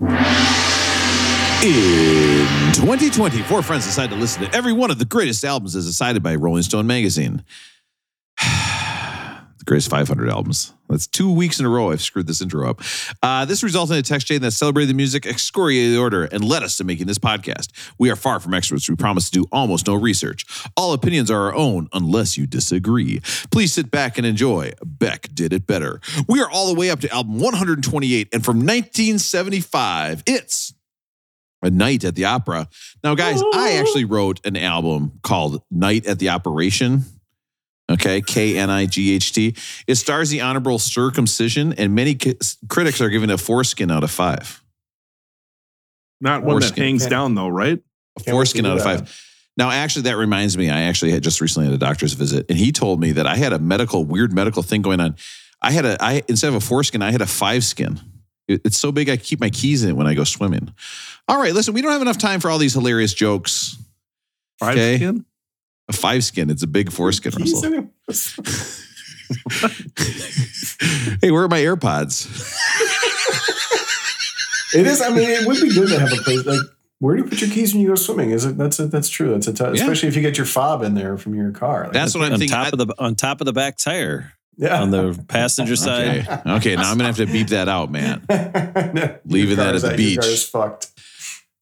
In 2020, four friends decided to listen to every one of the greatest albums as decided by Rolling Stone magazine. the greatest 500 albums. That's two weeks in a row I've screwed this intro up. Uh, this resulted in a text chain that celebrated the music, excoriated the order, and led us to making this podcast. We are far from experts. We promise to do almost no research. All opinions are our own unless you disagree. Please sit back and enjoy. Beck did it better. We are all the way up to album 128, and from 1975, it's a night at the opera. Now, guys, I actually wrote an album called Night at the Operation. Okay, K N I G H T. It stars the honorable circumcision, and many ki- critics are giving it a foreskin out of five. Not one that Foreskin. hangs down though, right? A Can't foreskin out do of that. five. Now, actually, that reminds me. I actually had just recently had a doctor's visit, and he told me that I had a medical, weird medical thing going on. I had a, I instead of a foreskin, I had a five skin. It- It's so big, I keep my keys in it when I go swimming. All right, listen, we don't have enough time for all these hilarious jokes. Five Okay. skin? A five skin, it's a big foreskin, Keys Russell. hey, where are my AirPods? It is. I mean, it would be good to have a place like. Where do you put your keys when you go swimming? Is it that's a, that's true. That's a tough, Yeah. especially if you get your fob in there from your car. Like, That's what I'm on thinking. top of the on top of the back tire yeah. on the passenger side. okay, okay now I'm gonna have to beep that out, man. Leaving that at the Your car beach. is fucked.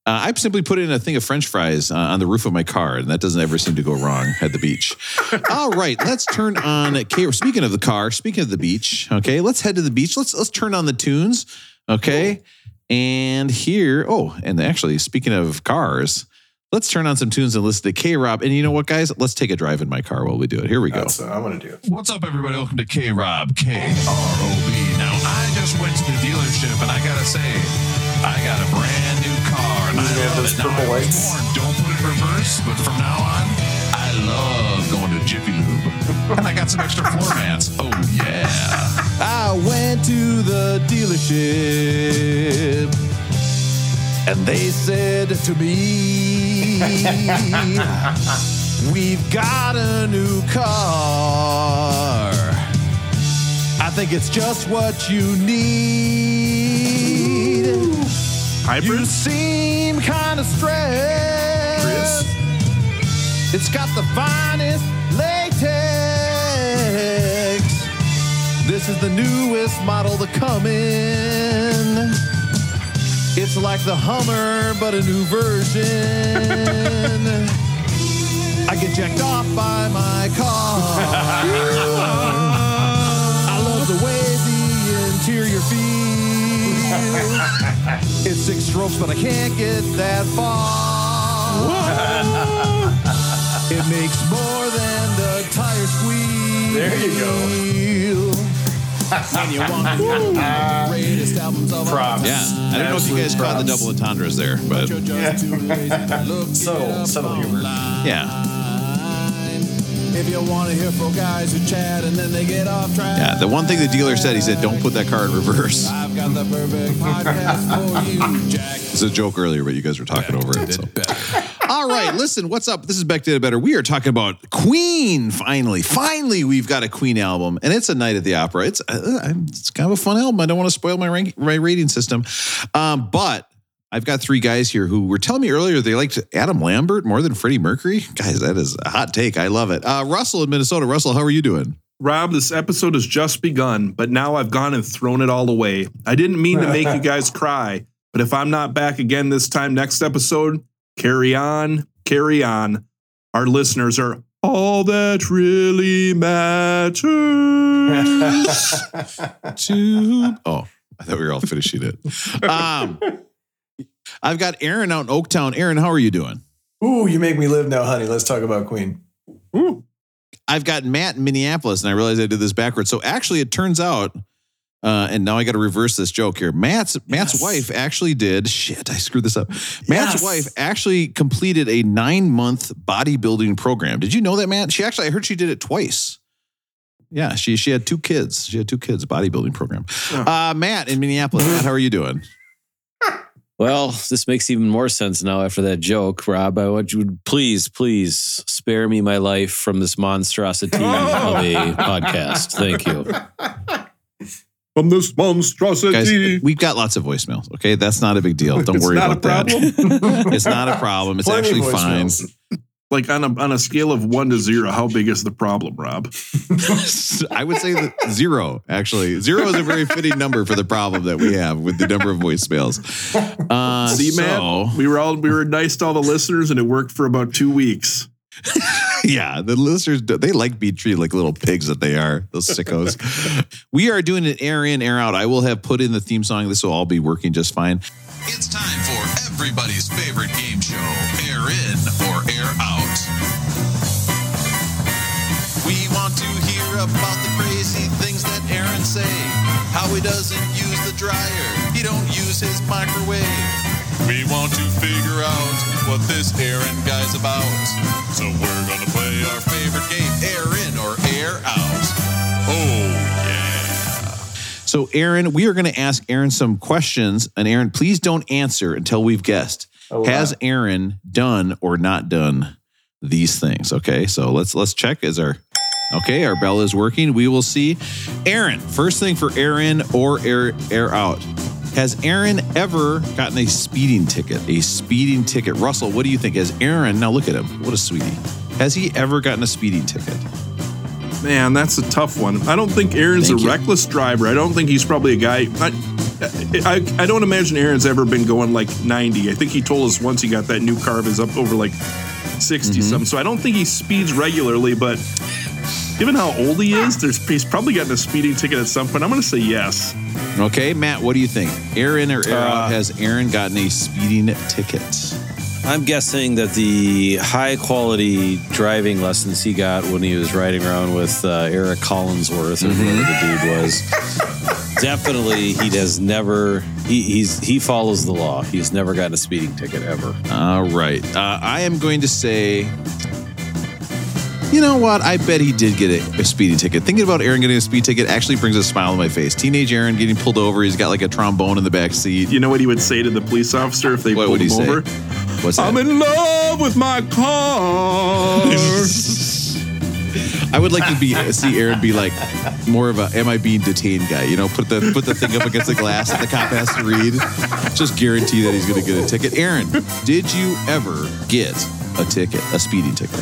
Uh, I simply put in a thing of French fries uh, on the roof of my car, and that doesn't ever seem to go wrong at the beach. All right, let's turn on. K- speaking of the car, speaking of the beach, okay, let's head to the beach. Let's let's turn on the tunes, okay. And here, oh, and actually, speaking of cars, let's turn on some tunes and listen to K Rob. And you know what, guys? Let's take a drive in my car while we do it. Here we go. That's what I'm gonna do. it. What's up, everybody? Welcome to K Rob, K R O B. Now, I just went to the dealership and I gotta say, I got a brand new car and I have those purple lights? don't put it in reverse, but from now on, I love going to Jiffy Lube. and I got some extra floor mats. Oh, yeah. I went to the dealership and they said to me, We've got a new car. I think it's just what you need. Hybrid? You seem kind of stressed. It's got the finest latex. This is the newest model to come in. It's like the Hummer, but a new version. I get jacked off by my car. I love the way the interior feels. It's six strokes, but I can't get that far. It makes more than the tire squeal. There you go. When you want the greatest albums of all Props. time. Yeah, I don't know if you guys Absolute caught the double entendres there, but Yeah. Subtle, subtle humor. yeah. If you want to hear four guys who chat and then they get off track. Yeah, the one thing the dealer said, he said, don't put that car in reverse. I've got the perfect podcast for you, Jack. It's a joke earlier, but you guys were talking over it. So. All right, listen, what's up? This is Beck Did It Better. We are talking about Queen. Finally, finally, we've got a Queen album, and it's a night at the opera. It's uh, it's kind of a fun album. I don't want to spoil my rank, my rating system, um, but I've got three guys here who were telling me earlier they liked Adam Lambert more than Freddie Mercury. Guys, that is a hot take. I love it. Uh, Russell in Minnesota. Russell, how are you doing? Rob, this episode has just begun, but now I've gone and thrown it all away. I didn't mean to make you guys cry, but if I'm not back again this time next episode, carry on, carry on. Our listeners are all that really matters. to oh i thought we were all finishing it um i've got aaron out in oaktown aaron how are you doing Ooh, you make me live now, honey. Let's talk about Queen. Ooh. i've got matt in minneapolis and i realized i did this backwards so actually it turns out uh, and now I got to reverse this joke here. Matt's Matt's Yes. wife actually did shit. I screwed this up. Matt's Yes. wife actually completed a nine month bodybuilding program. Did you know that, Matt? She actually, I heard she did it twice. Yeah, she she had two kids. She had two kids. Bodybuilding program. Uh, Matt in Minneapolis. Matt, how are you doing? Well, this makes even more sense now after that joke, Rob. I want you to please, please spare me my life from this monstrosity oh. of a podcast. Thank you. from this monstrosity. Guys, monstrosity. we've got lots of voicemails. Okay, that's not a big deal. Don't It's worry about that. it's not a problem. It's Plenty actually fine. Voicemails. like on a on a scale of one to zero, how big is the problem, Rob? I would say that zero, actually. Zero is a very fitting number for the problem that we have with the number of voicemails. Uh, See, so, man, we were all we were nice to all the listeners, and it worked for about two weeks. yeah, the listeners, they like being treated like little pigs that they are, those sickos. we are doing an air in, air out. I will have put in the theme song. This will all be working just fine. It's time for everybody's favorite game show, Air In or Air about the crazy things that Aaron say. How he doesn't use the dryer, he don't use his microwave. We want to figure out what this Aaron guy's about. So we're gonna play our favorite game, Air In or Air Out. Oh yeah. So, Aaron, we are going to ask Aaron some questions. And, Aaron, please don't answer until we've guessed. Oh, wow. Has Aaron done or not done these things? Okay, so let's let's check. Is our okay? Our bell is working. We will see. Aaron, first thing for Aaron or air air out. Has Aaron ever gotten a speeding ticket? A speeding ticket. Russell, what do you think? Has Aaron? Now look at him. What a sweetie. Has he ever gotten a speeding ticket? Man, that's a tough one. I don't think Aaron's Thank a you. reckless driver. I don't think he's probably a guy. I, I, I don't imagine Aaron's ever been going like 90. I think he told us once he got that new car his up over like 60 Mm-hmm. something. So I don't think he speeds regularly, but given how old he is, there's he's probably gotten a speeding ticket at some point. I'm going to say yes. Okay, Matt, what do you think? Aaron or air out? Uh, Has Aaron gotten a speeding ticket? I'm guessing that the high quality driving lessons he got when he was riding around with uh, Eric Collinsworth or whoever the dude was. Definitely, he has never. He, he's he follows the law. He's never gotten a speeding ticket ever. All right. Uh, I am going to say, you know what? I bet he did get a, a speeding ticket. Thinking about Aaron getting a speed ticket actually brings a smile on my face. Teenage Aaron getting pulled over. He's got like a trombone in the back seat. You know what he would say to the police officer if they What pulled would he him say? over? What's that? I'm in love with my car. I would like to be see Aaron be like more of a am I being detained guy. You know, put the put the thing up against the glass that the cop has to read. Just guarantee that he's going to get a ticket. Aaron, did you ever get a ticket, a speeding ticket?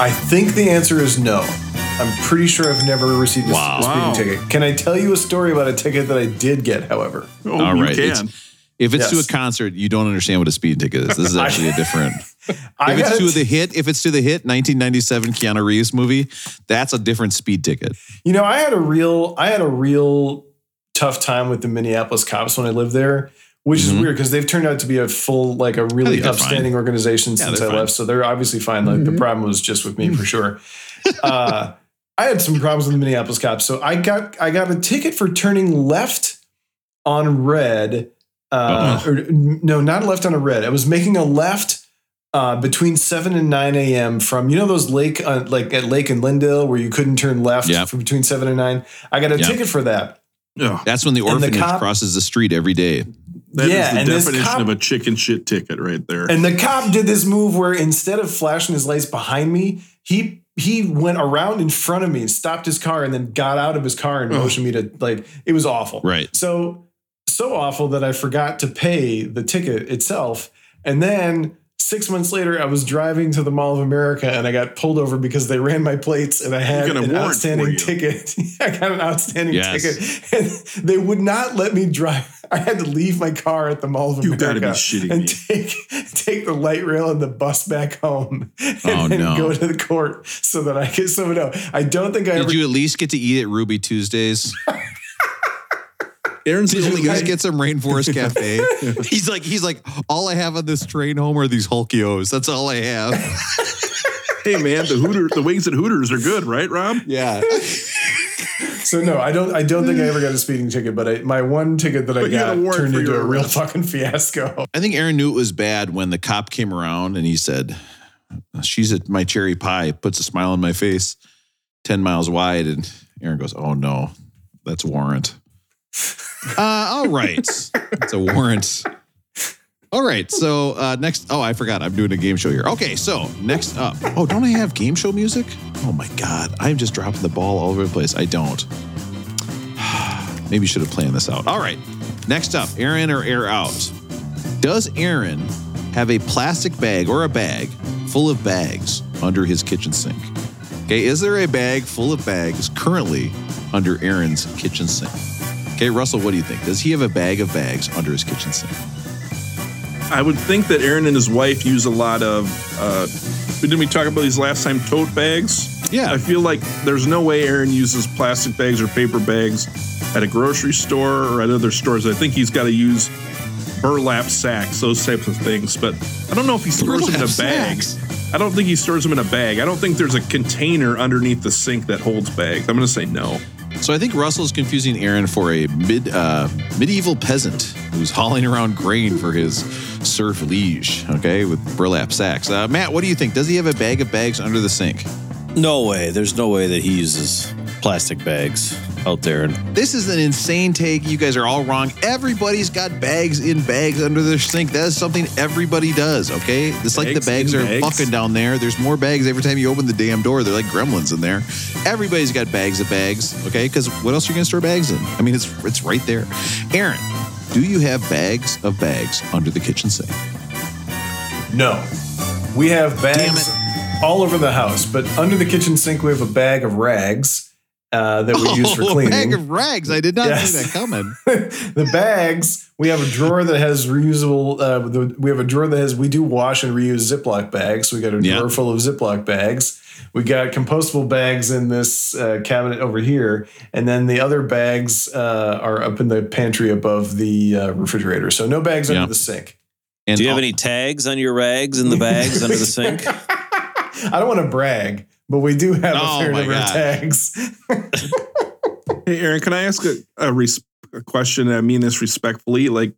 I think the answer is no. I'm pretty sure I've never received a Wow. speeding Wow. ticket. Can I tell you a story about a ticket that I did get, however? oh, All you right. can. It's- If it's Yes. to a concert, you don't understand what a speeding ticket is. This is actually a different. If it's to a- the hit, if it's to the hit 1997 Keanu Reeves movie, that's a different speed ticket. You know, I had a real I had a real tough time with the Minneapolis cops when I lived there, which is Mhm. weird because they've turned out to be a full like a really think they're upstanding organization Yeah, since I fine. left. So they're obviously fine. Like the problem was just with me for sure. Uh, I had some problems with the Minneapolis cops, so I got I got a ticket for turning left on red. Uh, or, no, not left on a red. I was making a left uh, between seven and nine a.m. from you know those lake uh, like at Lake and Lyndale where you couldn't turn left Yep. from between seven and nine. I got a Yep. ticket for that. Ugh, That's when the And the cop- crosses the street every day. That is Yeah, the and this definition cop- of a chicken shit ticket right there. And the cop did this move where instead of flashing his lights behind me, he he went around in front of me and stopped his car and then got out of his car and Ugh. motioned me to like it was awful. Right. So so awful that I forgot to pay the ticket itself. And then six months later, I was driving to the Mall of America and I got pulled over because they ran my plates and I had an outstanding ticket. I got an outstanding Yes. ticket. And they would not let me drive. I had to leave my car at the Mall of You America gotta be shitting and me. take take the light rail and the bus back home and Oh, then no. go to the court so that I could so no. I don't think I Did ever you at least get to eat at Ruby Tuesdays? Aaron's Did the only at least get some Rainforest Cafe? he's like, he's like, all I have on this train home are these Hulkios. That's all I have. Hey man, the Hooter, the wings at Hooters are good, right, Rob? Yeah. So no, I don't. I don't think I ever got a speeding ticket. But I, my one ticket that I But you got got a warrant turned for into your a real arrest. fucking fiasco. I think Aaron knew it was bad when the cop came around and he said, She's at my cherry pie, puts a smile on my face, 10 miles wide. And Aaron goes, Oh no, that's warrant. Uh, all right. It's a warrant. All right. So uh, next, oh, I forgot. I'm doing a game show here. Okay. So next up, oh, don't I have game show music? Oh my God. I'm just dropping the ball all over the place. I don't. Maybe should have planned this out. All right. Next up, air in or air out. Does Aaron have a plastic bag or a bag full of bags under his kitchen sink? Okay, is there a bag full of bags currently under Aaron's kitchen sink? Okay, Russell, what do you think? Does he have a bag of bags under his kitchen sink? I would think that Aaron and his wife use a lot of. Uh, didn't we talk about these last time? Tote bags. Yeah. I feel like there's no way Aaron uses plastic bags or paper bags at a grocery store or at other stores. I think he's got to use burlap sacks, those types of things. But I don't know if he stores them in a bag. sacks? I don't think he stores them in a bag. I don't think there's a container underneath the sink that holds bags. I'm going to say no. So I think Russell's confusing Aaron for a mid uh, medieval peasant who's hauling around grain for his serf liege, okay, with burlap sacks. Uh, Matt, what do you think? Does he have a bag of bags under the sink? No way. There's no way that he uses plastic bags out there. This is an insane take. You guys are all wrong. Everybody's got bags in bags under their sink. That is something everybody does, okay? It's like the Bags bags are bags? fucking down there. There's more bags every time you open the damn door. They're like gremlins in there. Everybody's got bags of bags, okay? Because what else are you going to store bags in? I mean, it's it's right there. Aaron, do you have bags of bags under the kitchen sink? No. We have bags all over the house, but under the kitchen sink, we have a bag of rags uh, that we use for Oh, a cleaning. bag of rags. I did not Yes. see that coming. the bags, we have a drawer that has reusable, uh, the, we have a drawer that has, we do wash and reuse Ziploc bags. So we got a Yeah. drawer full of Ziploc bags. We got compostable bags in this uh, cabinet over here. And then the other bags uh, are up in the pantry above the uh, refrigerator. So no bags Yeah. under the sink. And do you have any tags on your rags in the bags under the sink? I don't want to brag, but we do have Oh a fair my number God. of tags. Hey, Aaron, can I ask a, a, res- a question? I mean this respectfully. Like,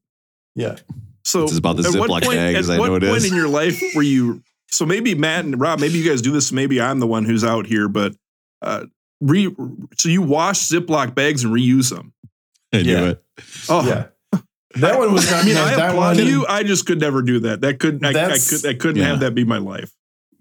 yeah. so This is about the at what Ziploc point- bags, At I what know it point in your life were you? So maybe Matt and Rob, maybe you guys do this. Maybe I'm the one who's out here, but uh, re. So you wash Ziploc bags and reuse them. I knew Yeah. it. Oh, Yeah. That one was not, I mean, I that applaud one, you. I just could never do that. That could I, I That's- could I couldn't yeah. have that be my life.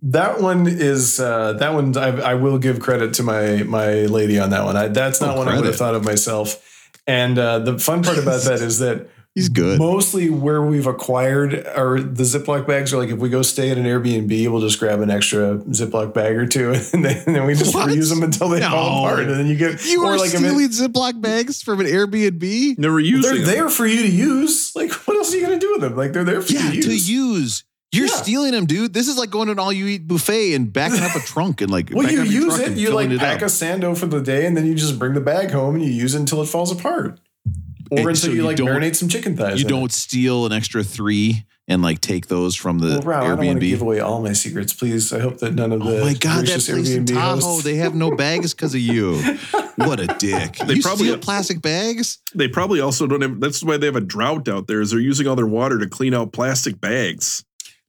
That one is uh, that one. I, I will give credit to my my lady on that one. I, that's not Oh, one I would have thought of myself. And uh, the fun part about that is that He's good. mostly where we've acquired our the Ziploc bags are like if we go stay at an Airbnb, we'll just grab an extra Ziploc bag or two, and then, and then we just What? reuse them until they fall apart, and then you get you are like if it- stealing Ziploc bags from an Airbnb? Never using they're them. there for you to use. Like, what else are you gonna do with them? Like, they're there for Yeah, you to to use. Use. You're Yeah. stealing them, dude. This is like going to an all-you-eat buffet and backing up a trunk and like. Well, you up your use truck it. You like filling pack up. a sando for the day, and then you just bring the bag home and you use it until it falls apart, or And until so you, you like don't- marinate some chicken thighs. You in don't steal an extra three and like take those from the Well, Rob, I don't want to give Airbnb. away all my secrets, please. I hope that none of oh the Oh my god, that gracious place in Airbnb Tahoe, hosts- they have no bags because of you. What a dick! They you probably- steal plastic bags. They probably also don't have. That's why they have a drought out there. Is they're using all their water to clean out plastic bags.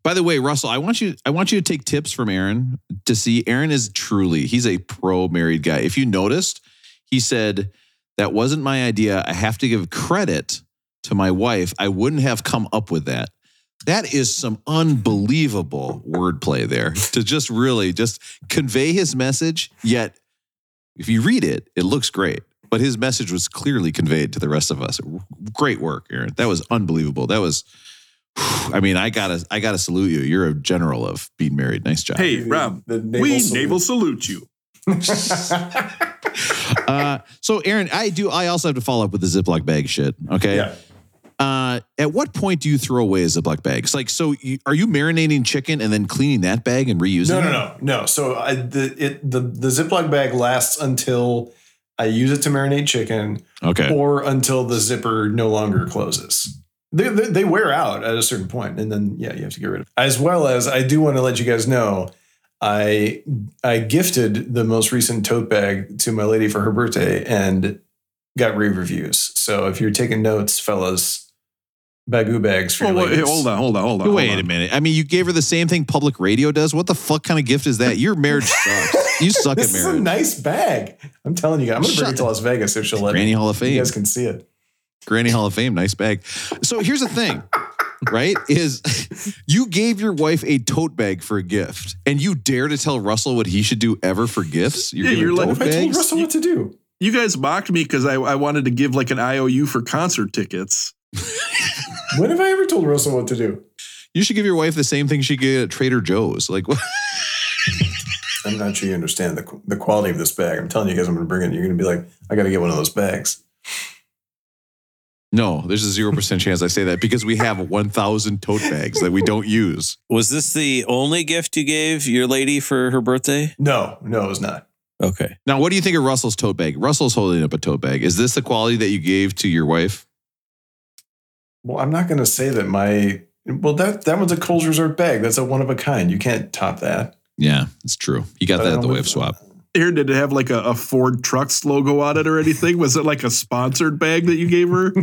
By the way, Russell, I want you I want you to take tips from Aaron to see Aaron is truly he's a pro married guy. If you noticed, he said that wasn't my idea. I have to give credit to my wife. I wouldn't have come up with that. That is some unbelievable wordplay there to just really just convey his message. Yet, if you read it, it looks great. But his message was clearly conveyed to the rest of us. Great work, Aaron. That was unbelievable. That was I mean, I gotta, I gotta salute you. You're a general of being married. Nice job. Hey, Rob, the naval we salute. naval salute you. Uh, so, Aaron, I do. I also have to follow up with the Ziploc bag shit. Okay. yeah. Uh, at what point do you throw away a Ziploc bag? It's like, so you, are you marinating chicken and then cleaning that bag and reusing No, it? no, no, no. So I, the it the the Ziploc bag lasts until I use it to marinate chicken, Okay. or until the zipper no longer closes. They, they, they wear out at a certain point, and then yeah, you have to get rid of. It. As well as I do want to let you guys know, I I gifted the most recent tote bag to my lady for her birthday and got rave reviews. So if you're taking notes, fellas, bagoo bags for Oh, your wait, ladies. hold on, hold on, hold on. Wait hold a minute. I mean, you gave her the same thing public radio does. What the fuck kind of gift is that? Your marriage sucks. You suck This at is a marriage. nice bag. I'm telling you, guys. I'm gonna bring Shut it to Las Vegas if she'll let Granny me. Hall of Fame. You guys can see it. Granny Hall of Fame, nice bag. So here's the thing, right? Is you gave your wife a tote bag for a gift, and you dare to tell Russell what he should do ever for gifts? You're Yeah, giving you're like, tote What if I told? Russell what to do? You guys mocked me because I, I wanted to give like an IOU for concert tickets. When have I ever told Russell what to do? You should give your wife the same thing she get at Trader Joe's. Like, what? I'm not sure you understand the, the quality of this bag. I'm telling you guys, I'm going to bring it. You're going to be like, I got to get one of those bags. No, there's a zero percent chance I say that because we have 1,000 tote bags that we don't use. Was this the only gift you gave your lady for her birthday? No, no, it was not. Okay. Now, what do you think of Russell's tote bag? Russell's holding up a tote bag. Is this the quality that you gave to your wife? Well, I'm not going to say that my well that that one's a Coles Resort bag. That's a one of a kind. You can't top that. Yeah, it's true. You got But that at the wave swap. Aaron, did it have like a, a Ford Trucks logo on it or anything? Was it like a sponsored bag that you gave her?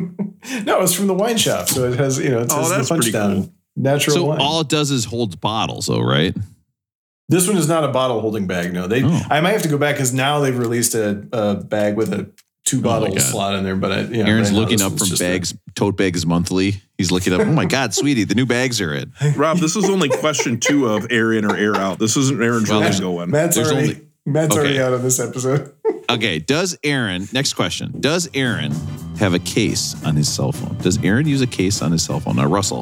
No, it's from the wine shop, so it has you know it Oh, says that's the punch pretty down cool. natural So wine. all it does is holds bottles, though, right? this one is not a bottle holding bag. No, they. Oh. I might have to go back because now they've released a, a bag with a two oh bottle Oh slot in there. But I, yeah, Aaron's right looking up from just a- bags, tote bags monthly. He's looking up. Oh my God, sweetie, the new bags are in. Rob, this is only question two of air in or air out. This isn't Aaron's Well, really there's- going. Matt's There's already only- Matt's already out on this episode. Okay, does Aaron? Next question: Does Aaron have a case on his cell phone? Does Aaron use a case on his cell phone? Now, Russell,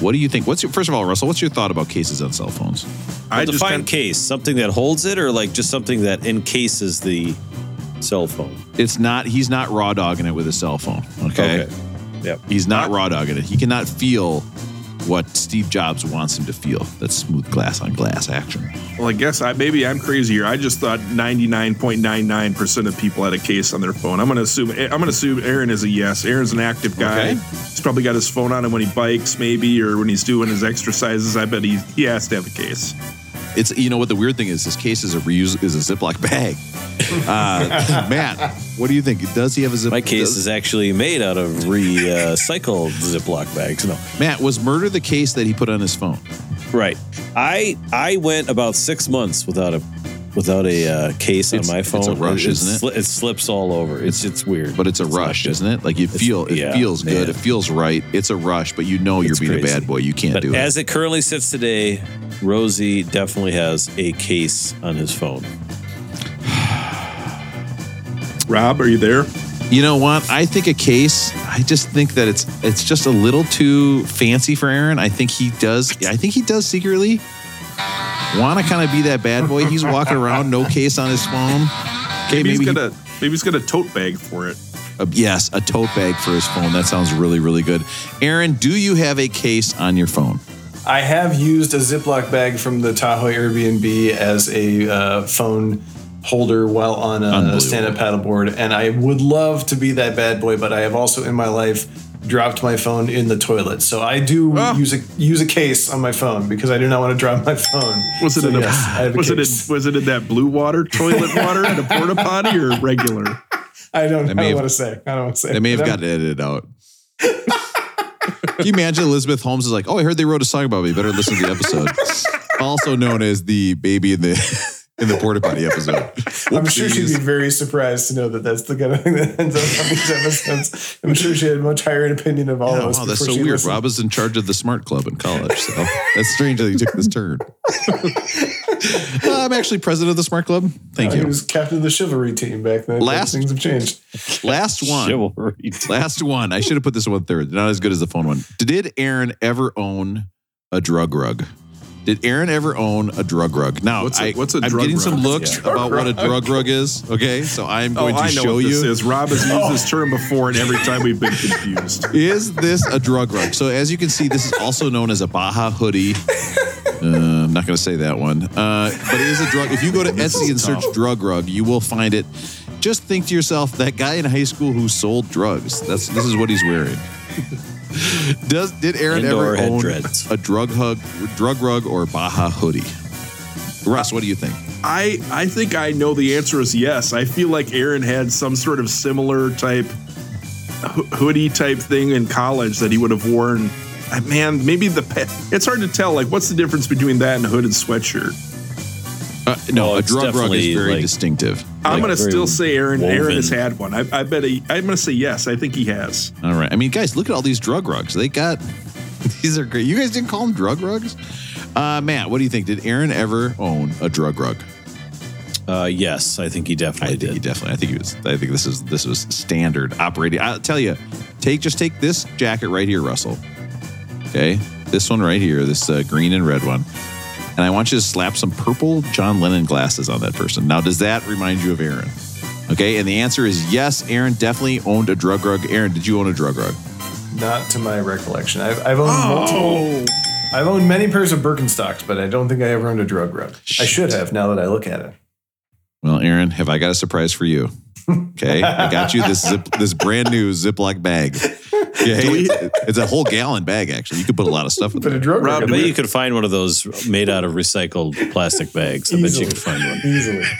what do you think? What's your first of all, Russell? What's your thought about cases on cell phones? I Well, just define kind case, something that holds it, or like just something that encases the cell phone. It's not. He's not raw dogging it with a cell phone. Okay. Yep. He's not raw dogging it. He cannot feel what Steve Jobs wants him to feel. That's smooth glass on glass action. well, I guess I maybe I'm crazier. I just thought 99.99% of people had a case on their phone. I'm gonna assume I'm gonna assume Aaron is a yes. Aaron's an active guy. Okay. He's probably got his phone on him when he bikes, maybe, or when he's doing his exercises. I bet he he has to have a case. It's you know what the weird thing is. This case is a reuse is a Ziploc bag. Uh, Matt, what do you think? Does he have a Ziploc? My case is actually made out of recycled Ziploc bags. No, Matt was murder the case that he put on his phone. right. I I went about six months without a without a uh, case It's- on my phone. it's a rush, It's isn't it? sli- It slips all over. It's it's weird, But it's a not rush, isn't it? Like you feel it yeah, feels good. man. It feels right. It's a rush, but you know you're It's being a bad boy. You can't But do it. as it currently sits today, Rosie definitely has a case on his phone. Rob, are you there? You know what? I think a case. I just think that it's it's just a little too fancy for Aaron. I think he does. I think he does secretly want to kind of be that bad boy. He's walking around no case on his phone. Okay, Maybe, maybe, he's he- got a maybe he's got a tote bag for it. uh, yes, a tote bag for his phone. That sounds really really good. Aaron, do you have a case on your phone? I have used a Ziploc bag from the Tahoe Airbnb as a uh, phone holder while on a stand-up paddleboard, and I would love to be that bad boy, but I have also in my life dropped my phone in the toilet. So I do Ah. use a use a case on my phone because I do not want to drop my phone. Was it So in yes, I a, have a was it in, was it in that blue water toilet water at a porta potty or regular? I don't. I may don't have- want to say. I don't want to say. They may have But I'm- gotten edited out. Can you imagine Elizabeth Holmes is like, oh, I heard they wrote a song about me. Better listen to the episode. also known as the baby in the in the porta potty episode. I'm sure she'd be very surprised to know that that's the kind of thing that ends up on these episodes. I'm sure she had a much higher opinion of all Yeah, of us. wow, that's so weird. listened. Rob was in charge of the smart club in college. So that's strange that he took this turn. Uh, I'm actually president of the smart club. Thank Uh, He was captain of the chivalry team back then. Last- things have changed. Last one. Chivalry. Last one. I should have put this one third. Not as good as the phone one. Did Aaron ever own a drug rug? Did Aaron ever own a drug rug? Now, What's a- I, what's a I'm drug getting rug? some looks Drug about what a drug rug is. Okay, so I'm Oh, going to I know show you. this is. Rob has used this term before, and every time we've been confused. Is this a drug rug? So as you can see, this is also known as a Baja hoodie. Uh, I'm not going to say that one, uh, but it is a drug. If you go to Etsy and search drug rug, you will find it. Just think to yourself, that guy in high school who sold drugs. That's this is what he's wearing. Does did Aaron Indoor ever head own dreads. a drug hug, drug rug, or Baja hoodie? Russ, what do you think? I I think I know the answer is yes. I feel like Aaron had some sort of similar type ho- hoodie type thing in college that he would have worn. Uh, Man, maybe the pe- it's hard to tell. Like, what's the difference between that and a hooded sweatshirt? Uh, no, Well, a drug rug is very like- distinctive. I'm Like gonna still say Aaron. Aaron has had one. I, I bet. He, I'm gonna say yes. I think he has. All right. I mean, guys, look at all these drug rugs. They got these are great. You guys didn't call them drug rugs? Uh, Matt, what do you think? Did Aaron ever own a drug rug? Uh, yes, I think he I definitely think he definitely. I think he was. I think this is this was standard operating. I'll tell you, take just take this jacket right here, Russell. Okay, this one right here, this uh, green and red one, and I want you to slap some purple John Lennon glasses on that person. Now, does that remind you of Aaron? Okay, and the answer is yes. Aaron definitely owned a drug rug. Aaron, did you own a drug rug? Not to my recollection. I've, I've owned Oh. multiple. I've owned many pairs of Birkenstocks, but I don't think I ever owned a drug rug. I should have now that I look at it. Well, Aaron, have I got a surprise for you? Okay, I got you this zip, this brand new Ziploc bag. Okay, we- it's, it's a whole gallon bag. Actually, you could put a lot of stuff in But there. a drug Rob, rug. I do bet we- you could find one of those made out of recycled plastic bags. I bet you Easily. could find one. Easily.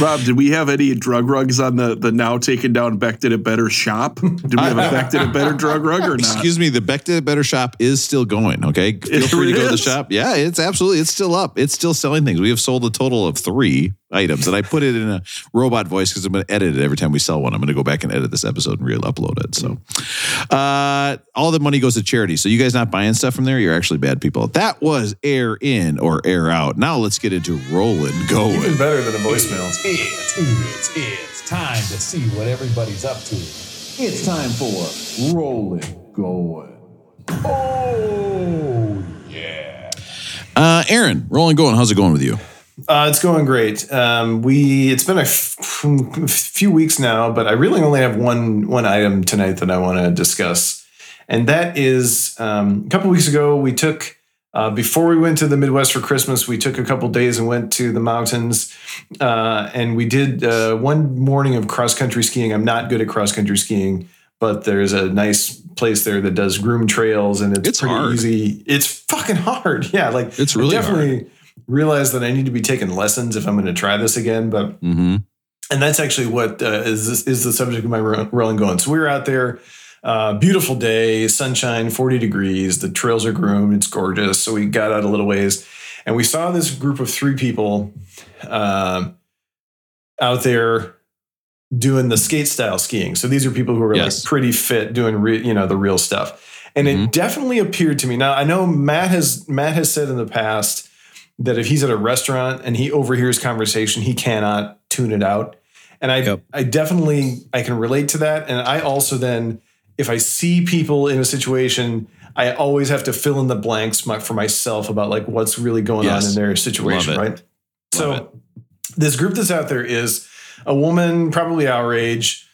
Rob, did we have any drug rugs on the, the now taken down Beck Did It Better shop? Did we have a Beck Did It Better drug rug or not? Excuse me, the Beck Did It Better shop is still going. Okay, feel It free to go to the shop. Yeah, it's absolutely it's still up. It's still selling things. We have sold a total of three items, and I put it in a robot voice because I'm going to edit it every time we sell one. I'm going to go back and edit this episode and re-upload it. So, uh, all the money goes to charity. So you guys not buying stuff from there? You're actually bad people. That was air in or air out. Now let's get into rolling going. Even better than a voicemail. It's, it's, it's time to see what everybody's up to. It's time for Rolling Going. Oh, yeah. Uh, Aaron, rolling going. How's it going with you? Uh, it's going great. Um, we it's been a f- few weeks now, but I really only have one one item tonight that I want to discuss, and that is um, a couple weeks ago we took uh, before we went to the Midwest for Christmas. We took a couple days and went to the mountains, uh, and we did uh, one morning of cross country skiing. I'm not good at cross country skiing. But there's a nice place there that does groom trails, and it's, It's pretty hard. easy. It's fucking hard, yeah. Like It's really definitely realize that I need to be taking lessons if I'm going to try this again. But Mm-hmm. and that's actually what uh, is this, is the subject of my rolling going. So we were out there, uh, beautiful day, sunshine, 40 degrees. The trails are groomed. It's gorgeous. So we got out a little ways, and we saw this group of three people um, out there doing the skate style skiing. So these are people who are Yes. like pretty fit, doing re- you know the real stuff. And Mhm. it definitely appeared to me. Now I know Matt has Matt has said in the past that if he's at a restaurant and he overhears conversation, he cannot tune it out. And I Yep. I definitely I can relate to that. And I also then if I see people in a situation, I always have to fill in the blanks my, for myself about like what's really going Yes. on in their situation, Love it. right? so this group that's out there is a woman probably our age,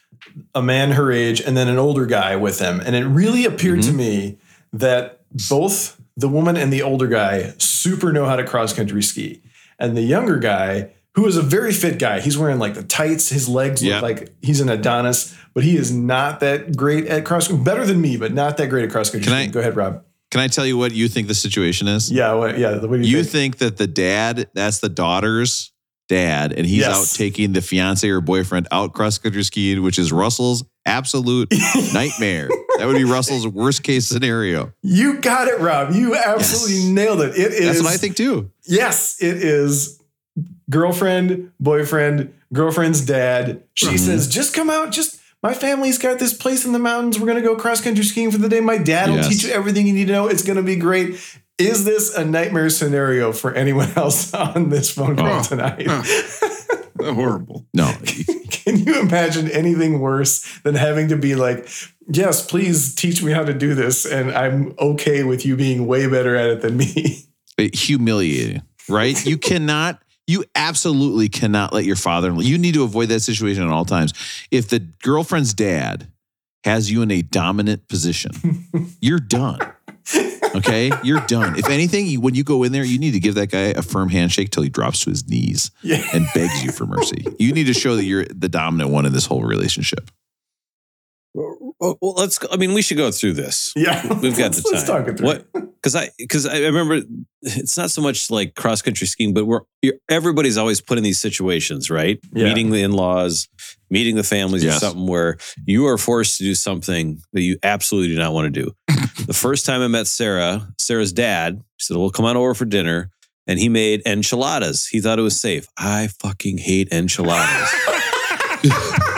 a man her age, and then an older guy with them. And it really appeared Mm-hmm. to me that both the woman and the older guy super know how to cross country ski. And the younger guy, who is a very fit guy, he's wearing like the tights, his legs Yeah. look like he's an Adonis, but he is not that great at cross country. better than me, but not that great at cross country. Can I- Go ahead, Rob. Can I tell you what you think the situation is? Yeah, what, yeah. What you, You think? think that the dad, that's the daughter's dad, and he's Yes. out taking the fiance or boyfriend out cross country skiing, which is Russell's absolute nightmare. That would be Russell's worst case scenario. You got it, Rob. You absolutely Yes. nailed it. It is. That's what I think too. Yes, it is girlfriend, boyfriend, girlfriend's dad. She Mm-hmm. says, just come out. Just my family's got this place in the mountains. We're going to go cross country skiing for the day. My dad will Yes. teach you everything you need to know. It's going to be great. Is this a nightmare scenario for anyone else on this phone call Oh. tonight? Horrible. No, Can you imagine anything worse than having to be like, yes, please teach me how to do this. And I'm okay with you being way better at it than me. humiliating, right? You cannot, you absolutely cannot let your father, you need to avoid that situation at all times. If the girlfriend's dad has you in a dominant position, you're done. Okay, you're done. If anything, you, when you go in there, you need to give that guy a firm handshake till he drops to his knees Yeah. and begs you for mercy. You need to show that you're the dominant one in this whole relationship. Well, well, let's. go- I mean, we should go through this. Yeah. We've got Let's- the time. Let's talk it through. What? Because I because I remember it's not so much like cross country skiing, but we're you're, everybody's always put in these situations, right? Yeah. Meeting the in laws, meeting the families, or something where you are forced to do something that you absolutely do not want to do. the first time I met Sarah, Sarah's dad said, "We'll come on over for dinner." And he made enchiladas. He thought it was safe. I fucking hate enchiladas.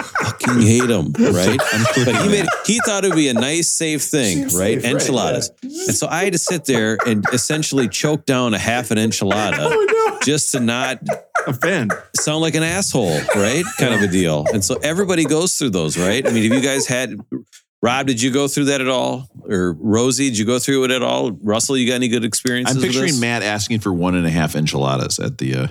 fucking hate them, right? but he made he thought it would be a nice, safe thing, Seems right? safe, right, Enchiladas. yeah. And so I had to sit there and essentially choke down a half an enchilada Oh, no. just to not offend. sound like an asshole, right? Kind of a deal. And so everybody goes through those, right? I mean, have you guys had Rob, did you go through that at all? Or Rosie, did you go through it at all? Russell, you got any good experiences? I'm with picturing this? Matt asking for one and a half enchiladas at the uh,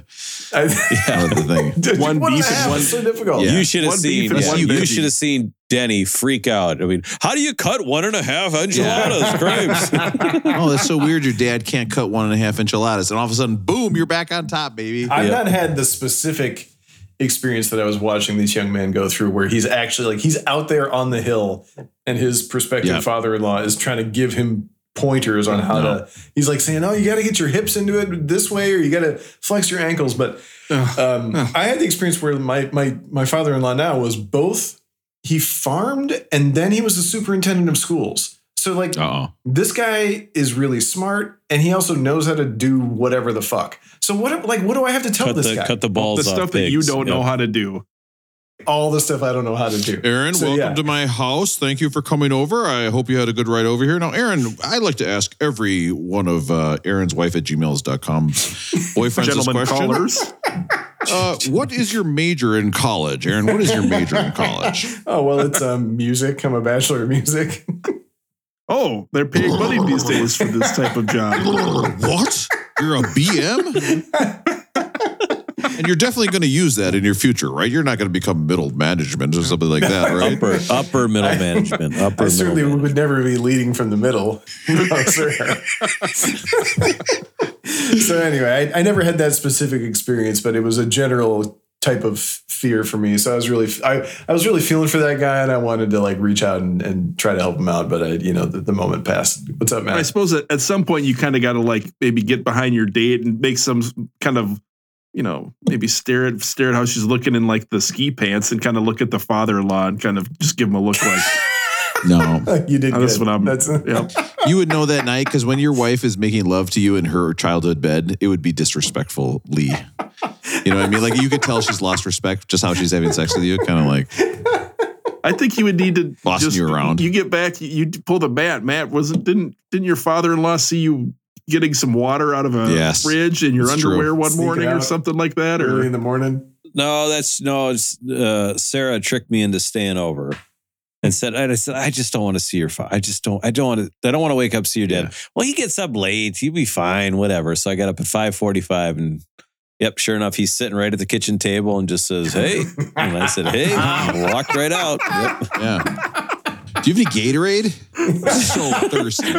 I, at the thing. Dude, One and beef and half one- so difficult. Yeah. You should have seen. beef yeah, one you should have seen Denny freak out. I mean, how do you cut one and a half enchiladas, Cribs? oh, that's so weird. Your dad can't cut one and a half enchiladas, and all of a sudden, boom, you're back on top, baby. I've Yeah. not had the specific experience that I was watching these young men go through where he's actually like he's out there on the hill and his prospective Yeah. father-in-law is trying to give him pointers on how No. to he's like saying, Oh, you gotta get your hips into it this way or you gotta flex your ankles. But um, I had the experience where my my my father-in-law now was both he farmed and then he was the superintendent of schools. So like Uh oh. this guy is really smart and he also knows how to do whatever the fuck. So what like what do I have to tell cut this the guy? cut the balls the off stuff that you don't know how to do. All the stuff I don't know how to do. Aaron, So, welcome yeah. to my house. Thank you for coming over. I hope you had a good ride over here. Now, Aaron, I'd like to ask every one of uh, Aaron's wife at gmails.com's boyfriends this Gentlemen question. callers. Uh, what is your major in college? Aaron, what is your major in college? Oh well, it's um, music. I'm a bachelor of music. Oh, they're paying money these days for this type of job. what? You're a BM? and you're definitely going to use that in your future, right? You're not going to become middle management or something like that, right? upper upper middle management. Upper I middle certainly management. would never be leading from the middle. No, so anyway, I, I never had that specific experience, but it was a general type of fear for me. So I was really, I, I was really feeling for that guy, and I wanted to like reach out and, and try to help him out. But I, you know, the, the moment passed. What's up, I suppose at, at some point you kind of got to like maybe get behind your date and make some kind of, you know, maybe stare at stare at how she's looking in like the ski pants and kind of look at the father-in-law and kind of just give him a look like No. you did. oh, that's good. what I'm. That's Yep. You would know that night because when your wife is making love to you in her childhood bed, it would be disrespectful, Lee. You know what I mean? Like you could tell she's lost respect just how she's having sex with you. Kind of like, I think you would need to Bossing just you around. You get back, you, you pull the mat. Matt wasn't didn't didn't your father-in-law see you getting some water out of a Yes. fridge in your It's true. underwear one Sneaking morning or something like that? early Or in the morning. No, that's no. It's, uh, Sarah tricked me into staying over, and said, and "I said I just don't want to see your. Fa- I just don't. I don't want to. I don't want to wake up see your dad. Well, he gets up late. He'll be fine. Whatever. So I got up at five forty-five, and yep, sure enough, he's sitting right at the kitchen table and just says, "Hey," and I said, "Hey," and walked right out. Yep. yeah. Do you have any Gatorade? I'm so thirsty.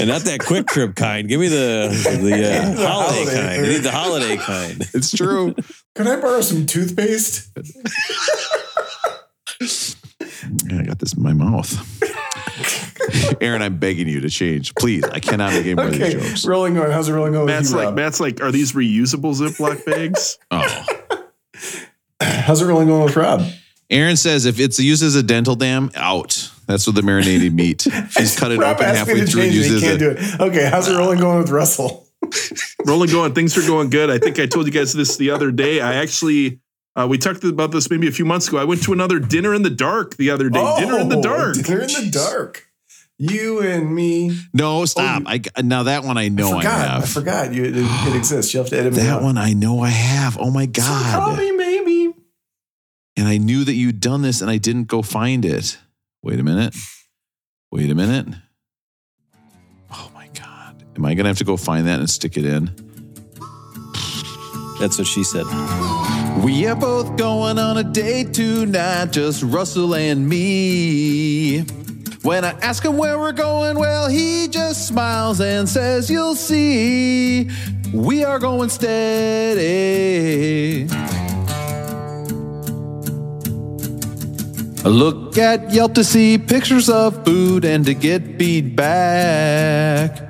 And not that QuikTrip kind. Give me the the, uh, The holiday, holiday. kind. I need the holiday kind. It's true. Can I borrow some toothpaste? Yeah, I got this in my mouth. Aaron, I'm begging you to change. Please. I cannot make any more of these jokes. rolling on. How's it rolling on? with Matt's you, like Rob? Matt's like, are these reusable Ziploc bags? Oh. How's it rolling on with Rob? Aaron says if it's used as a dental dam, out. That's with the marinated meat. She's cut it Rob open halfway to through and change it. He uses can't it. do it. Okay, how's it rolling going with Russell? Rolling going, things are going good. I think I told you guys this the other day. I actually uh, we talked about this maybe a few months ago. I went to another dinner in the dark the other day. dinner in the Oh, dark. Dinner in the dark. You and me. No, stop. Oh, I now that one I know I I, forgot. I, have. forgot. You, it, it exists. You have to edit me that out. one I know I have. Oh my So call god. me maybe. And I knew that you'd done this and I didn't go find it. Wait a minute. Wait a minute. Oh my god. Am I going to have to go find that and stick it in? That's what she said. We are both going on a date tonight, just Russell and me. When I ask him where we're going, well, he just smiles and says, You'll see, we are going steady. Look at Yelp to see pictures of food and to get feedback.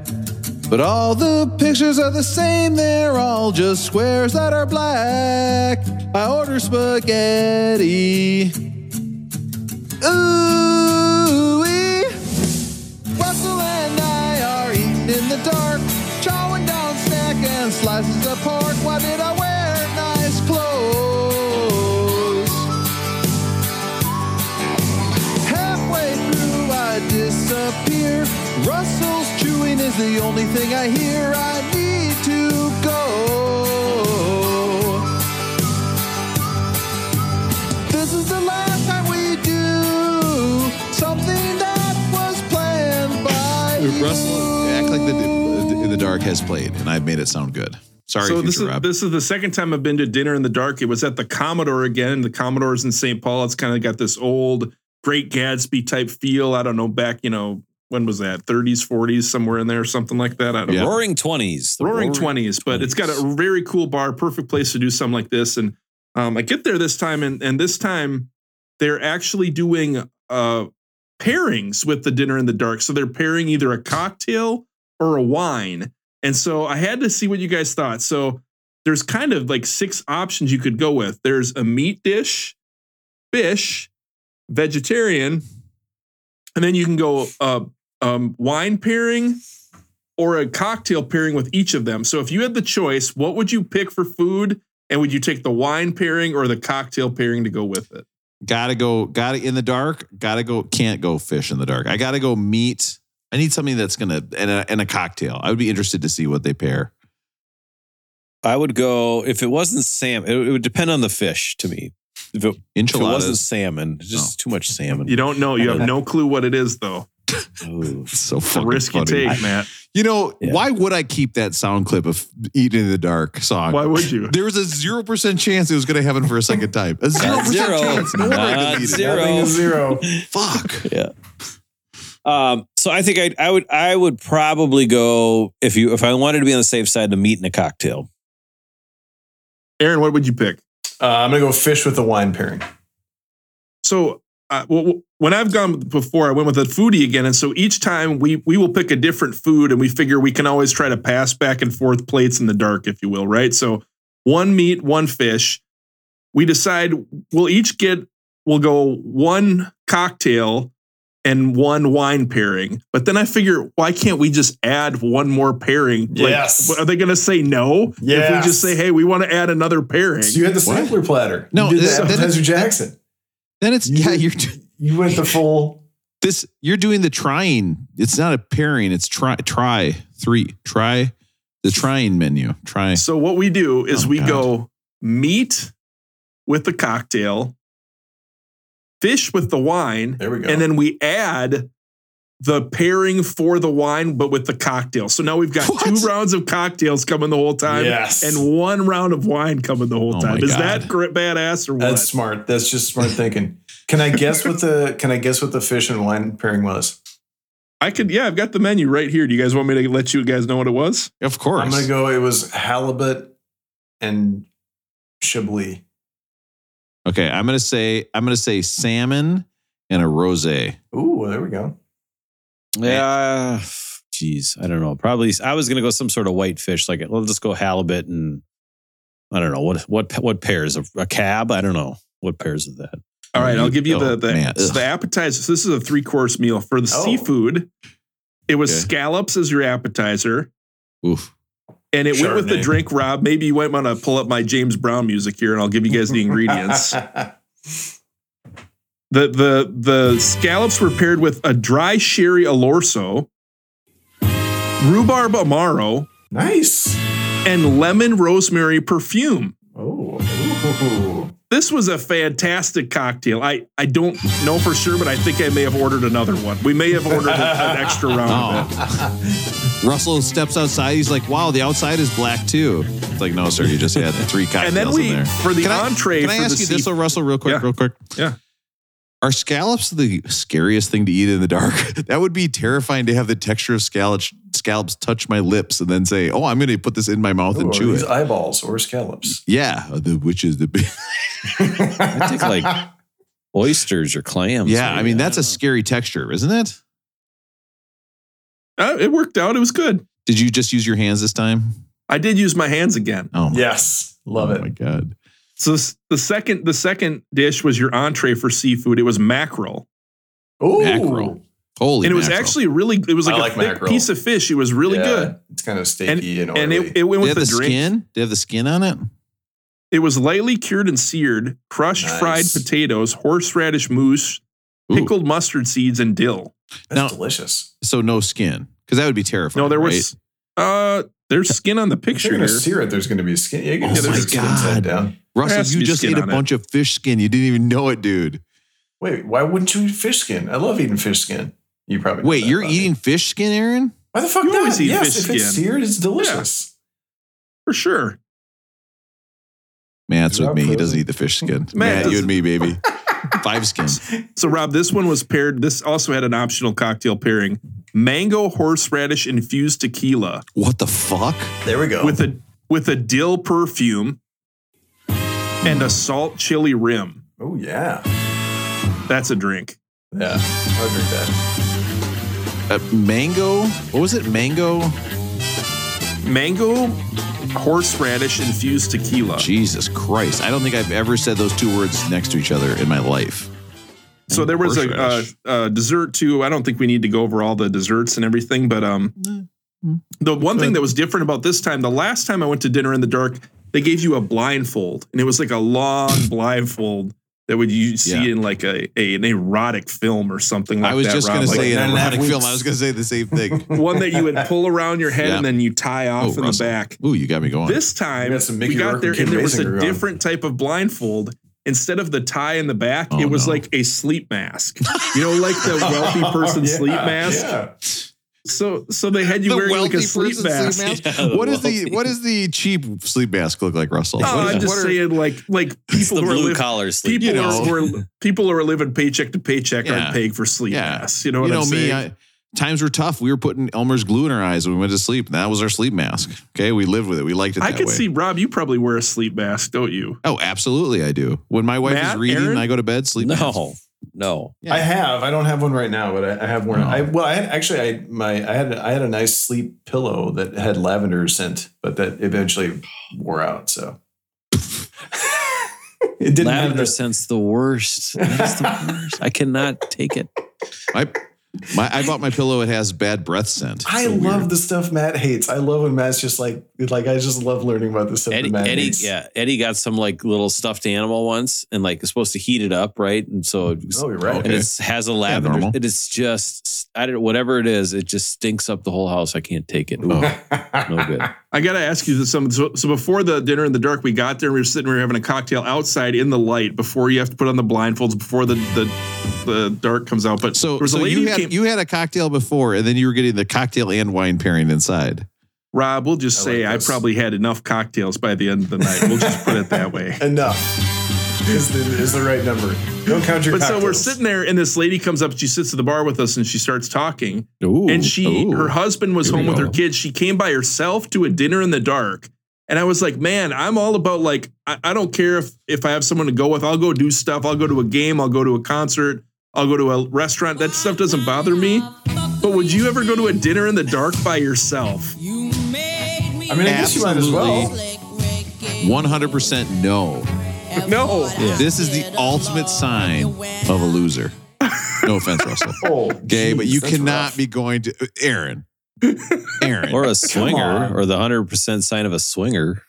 But all the pictures are the same, they're all just squares that are black. I order spaghetti. Ooh, -wee. Russell and I are eating in the dark, chowing down snack and slices of pork. Why did I I disappear. Russell's chewing is the only thing I hear. I need to go. This is the last time we do something that was planned by Russell, you. act like the in the dark has played, and I've made it sound good. Sorry, so this is Rob. this is the second time I've been to dinner in the dark. It was at the Commodore again. The Commodore's in St. Paul. It's kind of got this old Great Gatsby type feel. I don't know back, you know, when was that? 30s, 40s, somewhere in there, something like that. I don't Yeah. know. Roaring twenties. Roaring Twenties, but it's got a very cool bar, perfect place to do something like this. And um, I get there this time, and and this time they're actually doing uh, pairings with the dinner in the dark. So they're pairing either a cocktail or a wine. And so I had to see what you guys thought. So there's kind of like six options you could go with. There's a meat dish, fish, vegetarian, and then you can go uh, um, wine pairing or a cocktail pairing with each of them. So if you had the choice, what would you pick for food? And would you take the wine pairing or the cocktail pairing to go with it? gotta go. Gotta in the dark. Gotta go. Can't go fish in the dark. I gotta go meat. I need something that's gonna and a, and a cocktail. I would be interested to see what they pair. I would go if it wasn't salmon. It, it would depend on the fish to me. If it, if it wasn't salmon, just too much salmon. You don't know. You have no clue what it is, though. Ooh. So It's a fucking risk you funny. take, Matt. You know Yeah. why would I keep that sound clip of "Eating in the Dark" song? Why would you? There was a zero percent chance it was going to happen for a second time. A 0% zero. chance. No wonder I Not deleted zero. it. Nothing is zero. Fuck. Yeah. Um, so I think I, I would I would probably go if you if I wanted to be on the safe side to meat in a cocktail. Aaron, what would you pick? Uh, I'm gonna go fish with the wine pairing. So, uh, well, when I've gone before, I went with a foodie again, and so each time we we will pick a different food, and we figure we can always try to pass back and forth plates in the dark, if you will, right? So, one meat, one fish. We decide we'll each get we'll go one cocktail and one wine pairing. But then I figure, why can't we just add one more pairing? Like, Yes. Are they going to say no? If we just say, hey, we want to add another pairing. So you had the sampler platter. No, you did that- that with Jackson. Then it's you, yeah, you're You went the full. this. You're doing the trying. It's not a pairing. It's try try three try the trying menu. Try. So what we do is Oh, we God. go meat with the cocktail, fish with the wine, There we go. and then we add the pairing for the wine, but with the cocktail. So now we've got What? two rounds of cocktails coming the whole time, Yes. and one round of wine coming the whole Oh time. Is God. that gr- badass or what? That's smart. That's just smart thinking. Can I guess what the Can I guess what the fish and wine pairing was? I could, yeah, I've got the menu right here. Do you guys want me to let you guys know what it was? Of course. I'm gonna go. It was halibut and chablis. Okay, I'm gonna say I'm gonna say salmon and a rosé. Ooh, there we go. Yeah. Geez, I don't know. Probably I was gonna go some sort of white fish, like let's just go halibut and I don't know what what what pairs of a cab. I don't know what pairs of that. All right, I'll give you the Oh, the, man. Ugh. the appetizer. So this is a three course meal for the Oh. seafood. It was Okay. scallops as your appetizer, Oof. And it went with the drink. Rob, maybe you might want to pull up my James Brown music here, and I'll give you guys the ingredients. the the the scallops were paired with a dry sherry oloroso, rhubarb amaro, nice. and lemon rosemary perfume. Ooh. This was a fantastic cocktail. I, I don't know for sure, but I think I may have ordered another one. We may have ordered an extra round. Oh. Russell steps outside. He's like, "Wow, the outside is black too." It's like, no, sir, you just had three cocktails And then we, in there. for the Can I- entree, Can I ask you this, though, Russell, real quick, Yeah. real quick? Yeah. Are scallops the scariest thing to eat in the dark? that would be terrifying to have the texture of scallops scallops touch my lips and then say, "Oh, I'm going to put this in my mouth Ooh, and chew these it." eyeballs or scallops. Yeah, the which is the big. I think like oysters or clams. yeah, I maybe. mean that's a scary texture, isn't it? Uh, it worked out. It was good. Did you just use your hands this time? I did use my hands again. Oh my, yes, love oh it. my god! So the second the second dish was your entree for seafood. It was mackerel, Oh, Mackerel. Holy, and it was mackerel. actually really. It was like a like thick mackerel. piece of fish. It was really Yeah, good, It's kind of and steaky and, and oily. it, it went Did with they have the, the skin? Did they have the skin on it? It was lightly cured and seared, crushed Nice. fried potatoes, horseradish mousse, Ooh. pickled mustard seeds, and dill. That's now- delicious. So no skin, because that would be terrifying. No, there right? was. Uh, There's skin on the If you're gonna here. sear it, there's gonna be skin. You can Oh get my skin God. down. Russell, you just ate a on it. bunch of fish skin. You didn't even know it, dude. Wait, why wouldn't you eat fish skin? I love eating fish skin. You probably Wait, that you're about me. eating fish skin, Aaron? Why the fuck You not? always eat yes, fish if it's skin. seared, it's delicious. For sure. Matt's with Rob me. He doesn't eat the fish skin. Matt Matt, you and me, baby. Five skins. So, Rob, this one was paired. This also had an optional cocktail pairing mango horseradish infused tequila What the fuck? There we go. with a with a dill perfume and a salt chili rim. oh yeah, That's a drink. Yeah. I'll drink that. Uh, mango? What was it? Mango? Mango horseradish infused tequila. Jesus Christ. I don't think I've ever said those two words next to each other in my life. So there was a, uh, Horseradish. a dessert too. I don't think we need to go over all the desserts and everything, but um, the one thing that was different about this time, the last time I went to dinner in the dark, they gave you a blindfold, and it was like a long blindfold that would you see Yeah. in like a, a an erotic film or something like that. I was that. just Rob. going to Like say nine an and a erotic film. I was going to say the same thing. one that you would pull around your head Yeah. and then you tie off Oh, in Russell. the back. Ooh, you got me going. This time We got we got Rourke there and and there was a Basinger on. different type of blindfold. Instead of the tie in the back, Oh, it was no. like a sleep mask. You know, like the wealthy person Yeah, sleep mask. Yeah. So so they had you wearing like a sleep mask. Yeah, what is the wealthy. what does the cheap sleep mask look like, Russell? Oh, What is- I'm just what are- saying, like like It's people the who are blue living, collar sleep. people You are, know. who are people who are living paycheck to paycheck Yeah. aren't paying for sleep Yeah. masks. You know what you know I'm me. saying? I, times were tough. We were putting Elmer's glue in our eyes when we went to sleep, and that was our sleep mask. Okay, we lived with it. We liked it. I that could way. see Rob. You probably wear a sleep mask, don't you? Oh, absolutely, I do. When my wife Matt, is reading, Aaron? I go to bed. Sleep. mask. No, no. Yeah. I have. I don't have one right now, but I, I have one. Oh. I well, I had actually I my I had I had a nice sleep pillow that had lavender scent, but that eventually wore out. So it didn't Lavender the, scent's the worst. That's the worst. I cannot take it. My, my, I bought my pillow. It has bad breath scent. I So love weird. the stuff Matt hates. I love when Matt's just like like I just love learning about the stuff Eddie, that Matt Eddie, hates. yeah, Eddie got some like little stuffed animal once, and like it's supposed to heat it up, right? And so, it was, Oh, you're right. and Okay. it has a lavender. normal. it is just, I don't, whatever it is, it just stinks up the whole house. I can't take it. Ooh, no good. I got to ask you this. Some, so, so before the dinner in the dark, we got there. And we were sitting. We were having a cocktail outside in the light before you have to put on the blindfolds before the the, the dark comes out. But So, there was so a lady you had came. you had a cocktail before, and then you were getting the cocktail and wine pairing inside. Rob, we'll just I say like I probably had enough cocktails by the end of the night. We'll just put it that way. Enough is the is the right number. Don't count your But so we're sitting there, and this lady comes up. She sits at the bar with us, and she starts talking. Ooh, and she, ooh. her husband was Here home with her kids. She came by herself to a dinner in the dark. And I was like, man, I'm all about like, I, I don't care if if I have someone to go with. I'll go do stuff. I'll go to a game. I'll go to a concert. I'll go to a restaurant. That stuff doesn't bother me. But would you ever go to a dinner in the dark by yourself? I mean, I guess you might as well. One hundred percent no. No. This is the ultimate sign of a loser. No offense, Russell. Oh, Okay, but you that's cannot rough. be going to uh, Aaron. Aaron. or a swinger, or the hundred percent sign of a swinger.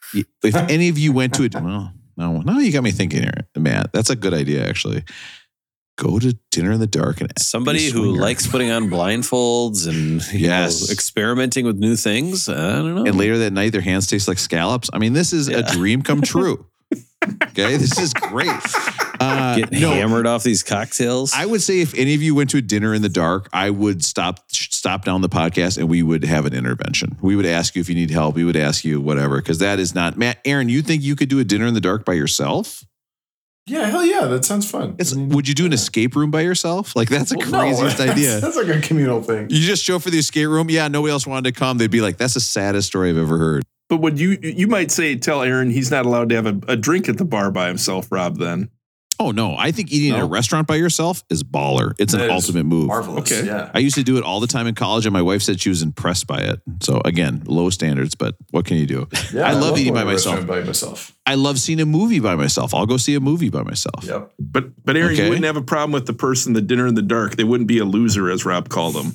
if any of you went to it, well, no, no, you got me thinking here, Matt. That's a good idea, actually. Go to dinner in the dark and Somebody who likes putting on blindfolds and you Yes. know, experimenting with new things. I don't know. and later that night their hands taste like scallops. I mean, this is a dream come true. Okay, this is great. Uh, Get no, hammered off these cocktails. I would say if any of you went to a dinner in the dark, I would stop stop down the podcast and we would have an intervention. We would ask you if you need help. We would ask you whatever because that is not Matt. Aaron, you think you could do a dinner in the dark by yourself? Yeah, hell yeah, that sounds fun. It's, I mean, would you do an escape room by yourself? Like that's the well, no, craziest that's- idea. That's like a communal thing. You just show up for the escape room. Yeah, nobody else wanted to come. They'd be like, "That's the saddest story I've ever heard." But would you you might say tell Aaron he's not allowed to have a, a drink at the bar by himself, Rob, then. Oh no, I think eating at a restaurant by yourself is baller. It's an ultimate move. Marvelous. Okay. Yeah. I used to do it all the time in college, and my wife said she was impressed by it. So again, low standards, but what can you do? Yeah, I love eating by myself. By myself. I love seeing a movie by myself. I'll go see a movie by myself. Yep. But but Aaron, Okay. you wouldn't have a problem with the person the dinner in the dark. They wouldn't be a loser, as Rob called them.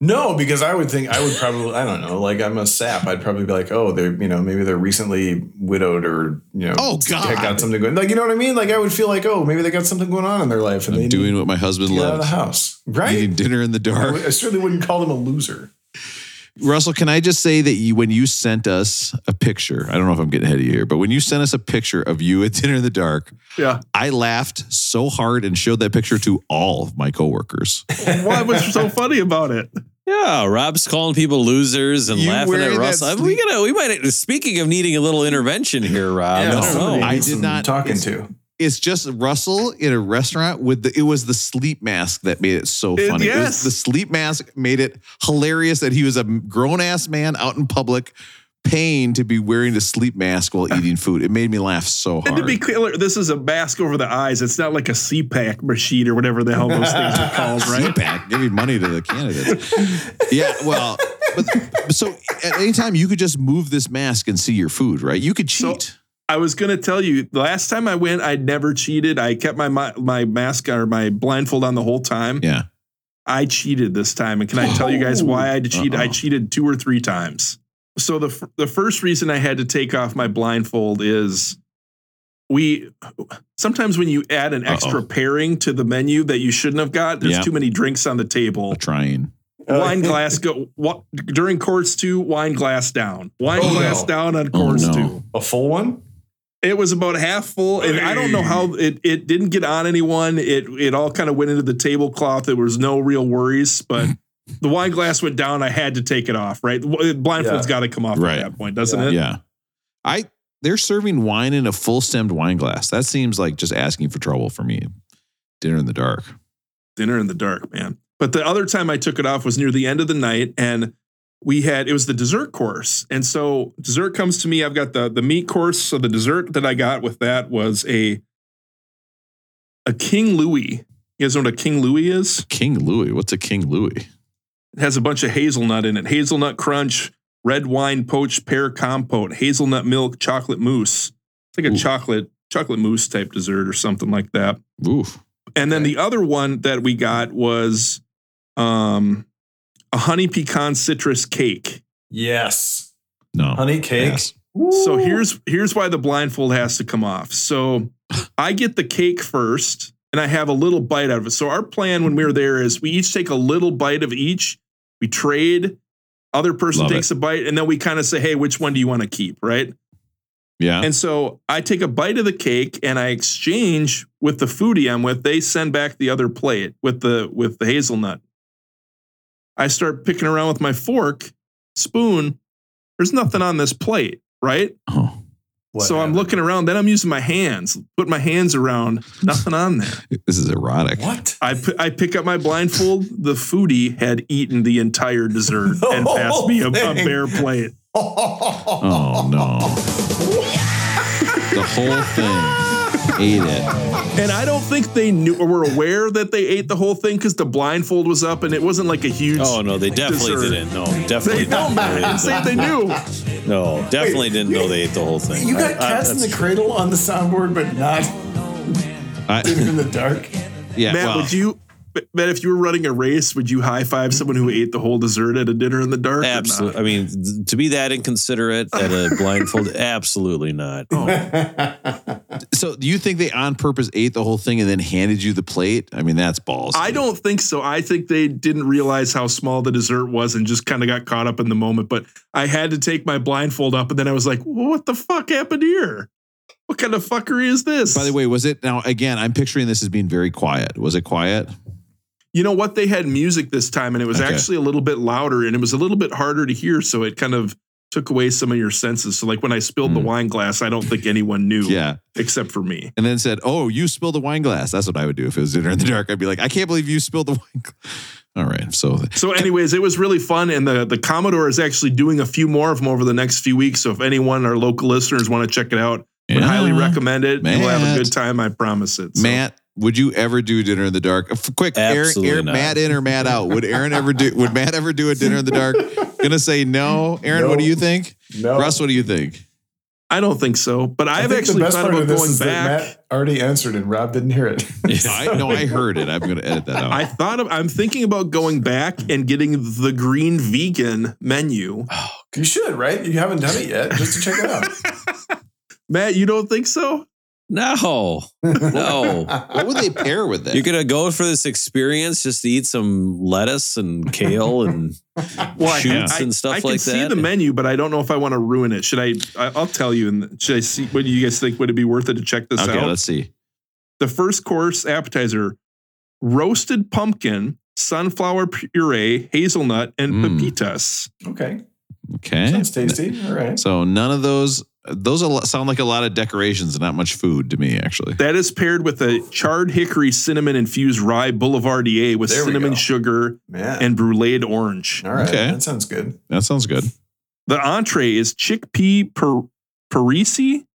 No, because I would think I would probably I don't know like I'm a sap. I'd probably be like, oh, they're you know maybe they're recently widowed or you know Oh, they God. got something going like you know what I mean. Like I would feel like oh maybe they got something going on in their life and they I'm need doing what my husband to get out of the house right. Eating dinner in the I, dark. would- I certainly wouldn't call them a loser. Russell, can I just say that you, when you sent us a picture, I don't know if I'm getting ahead of you here, but when you sent us a picture of you at dinner in the dark, Yeah. I laughed so hard and showed that picture to all of my coworkers. What was so funny about it? Yeah, Rob's calling people losers and You laughing at wearing that Russell. I mean, we gotta, we might. Speaking of needing a little intervention here, Rob. I don't know. I did not- talking it's- to. It's just Russell in a restaurant with the it was the sleep mask that made it so It- funny. It was yes. the sleep mask made it hilarious that he was a grown ass man out in public paying to be wearing a sleep mask while eating food. It made me laugh so And hard. to be clear, this is a mask over the eyes. It's not like a CPAC machine or whatever the hell those things are called, right? CPAC, give me money to the candidates. yeah, well, but, so at any time you could just move this mask and see your food, right? You could So- cheat. I was gonna tell you the last time I went, I never cheated. I kept my my, my mask or my blindfold on the whole time. yeah. I cheated this time, and can I tell you guys why I cheated? I Uh-oh. cheated two or three times. So the f- the first reason I had to take off my blindfold is we sometimes when you add an extra Uh-oh. pairing to the menu that you shouldn't have got, there's Yeah. too many drinks on the table. Trying. Uh, wine glass go what during course two, wine glass down. Wine Oh, glass no. down on Oh, course no. two. A full one? It was about half full, and I don't know how it, it didn't get on anyone. It it all kind of went into the tablecloth. There was no real worries, but the wine glass went down. I had to take it off. Right, blindfold's Yeah. got to come off Right. at that point, doesn't Yeah. it? Yeah. I they're serving wine in a full stemmed wine glass. That seems like just asking for trouble for me. Dinner in the dark. Dinner in the dark, man. But the other time I took it off was near the end of the night, and we had it was the dessert course, and so dessert comes to me. I've got the the meat course, so the dessert that I got with that was a a King Louis. You guys know what a King Louis is? King Louis. What's a King Louis? It has a bunch of hazelnut in it. Hazelnut crunch, red wine poached pear compote, hazelnut milk, chocolate mousse. It's like a Ooh. chocolate chocolate mousse type dessert or something like that. Oof. And then the other one that we got was um a honey pecan citrus cake. Yes. No. Honey cake. Yes. So here's here's why the blindfold has to come off. So I get the cake first and I have a little bite out of it. So our plan when we were there is we each take a little bite of each. We trade. Other person Love takes a bite and then we kind of say, "Hey, which one do you want to keep?" right? Yeah. And so I take a bite of the cake and I exchange with the foodie I'm with. They send back the other plate with the with the hazelnut. I start picking around with my fork, spoon. There's nothing on this plate, right? oh. What so I'm looking around. Then I'm using my hands, put my hands around. Nothing on there. This is erotic. What? I I pick up my blindfold. The foodie had eaten the entire dessert The and passed me a, a bare plate. Oh no. the whole thing ate it. And I don't think they knew or were aware that they ate the whole thing because the blindfold was up and it wasn't like a huge. Oh no, they definitely Dessert. didn't. No, They definitely know, didn't. man. I didn't say they knew. No, definitely didn't know they ate the whole thing. You got I- I- cats in the cradle on the soundboard, but not I, in the dark. yeah. Matt, well, would you? Matt, if you were running a race, would you high five someone who ate the whole dessert at a dinner in the dark? Absolutely. I mean, th- to be that inconsiderate at a blindfold, absolutely not. Oh. so do you think they on purpose ate the whole thing and then handed you the plate? I mean, that's balls. I don't think so. I think they didn't realize how small the dessert was and just kind of got caught up in the moment. But I had to take my blindfold up, and then I was like, well, "What the fuck happened here? What kind of fuckery is this?" By the way, was it now again? I'm picturing this as being very quiet. Was it quiet? You know what? They had music this time, and it was Okay. actually a little bit louder, and it was a little bit harder to hear. So it kind of took away some of your senses. So like when I spilled the Mm. wine glass, I don't think anyone knew, Yeah. except for me. And then said, "Oh, you spilled the wine glass." That's what I would do if it was dinner in the dark. I'd be like, "I can't believe you spilled the wine." Glass. All right. So So, anyways, it was really fun, and the the Commodore is actually doing a few more of them over the next few weeks. So, if anyone, our local listeners, want to check it out, would highly recommend it. We'll have a good time, I promise it. So- Matt, would you ever do dinner in the dark? Quick, Aaron, Absolutely Aaron, not. Matt in or Matt out? Would Aaron ever do? Would Matt ever do a dinner in the dark? Gonna say no. Aaron, what do you think? No. Russ, what do you think? I don't think so, but I I've think actually thought about going is that back. Matt already answered and Rob didn't hear it. I no, I heard it. I'm gonna edit that out. I thought of, I'm thinking about going back and getting the green vegan menu. you should, right? You haven't done it yet, just to check it out. Matt, you don't think so? No, no. What would they pair with that? You're gonna go for this experience just to eat some lettuce and kale and Well, I, shoots I, and stuff I can like see the menu, but I don't know if I want to ruin it. Should I? I I'll tell you. And should I see? What do you guys think? Would it be worth it to check this okay, out? let's see. the first course appetizer: roasted pumpkin, sunflower puree, hazelnut, and Mm. pepitas. okay. Okay. Sounds tasty. All right. So none of those. Those a sound like a lot of decorations and not much food to me, actually. That is paired with a charred hickory cinnamon infused rye boulevardier with There cinnamon go. sugar Man. and bruleed orange. All right. Okay. That sounds good. That sounds good. The entree is chickpea per, parisi,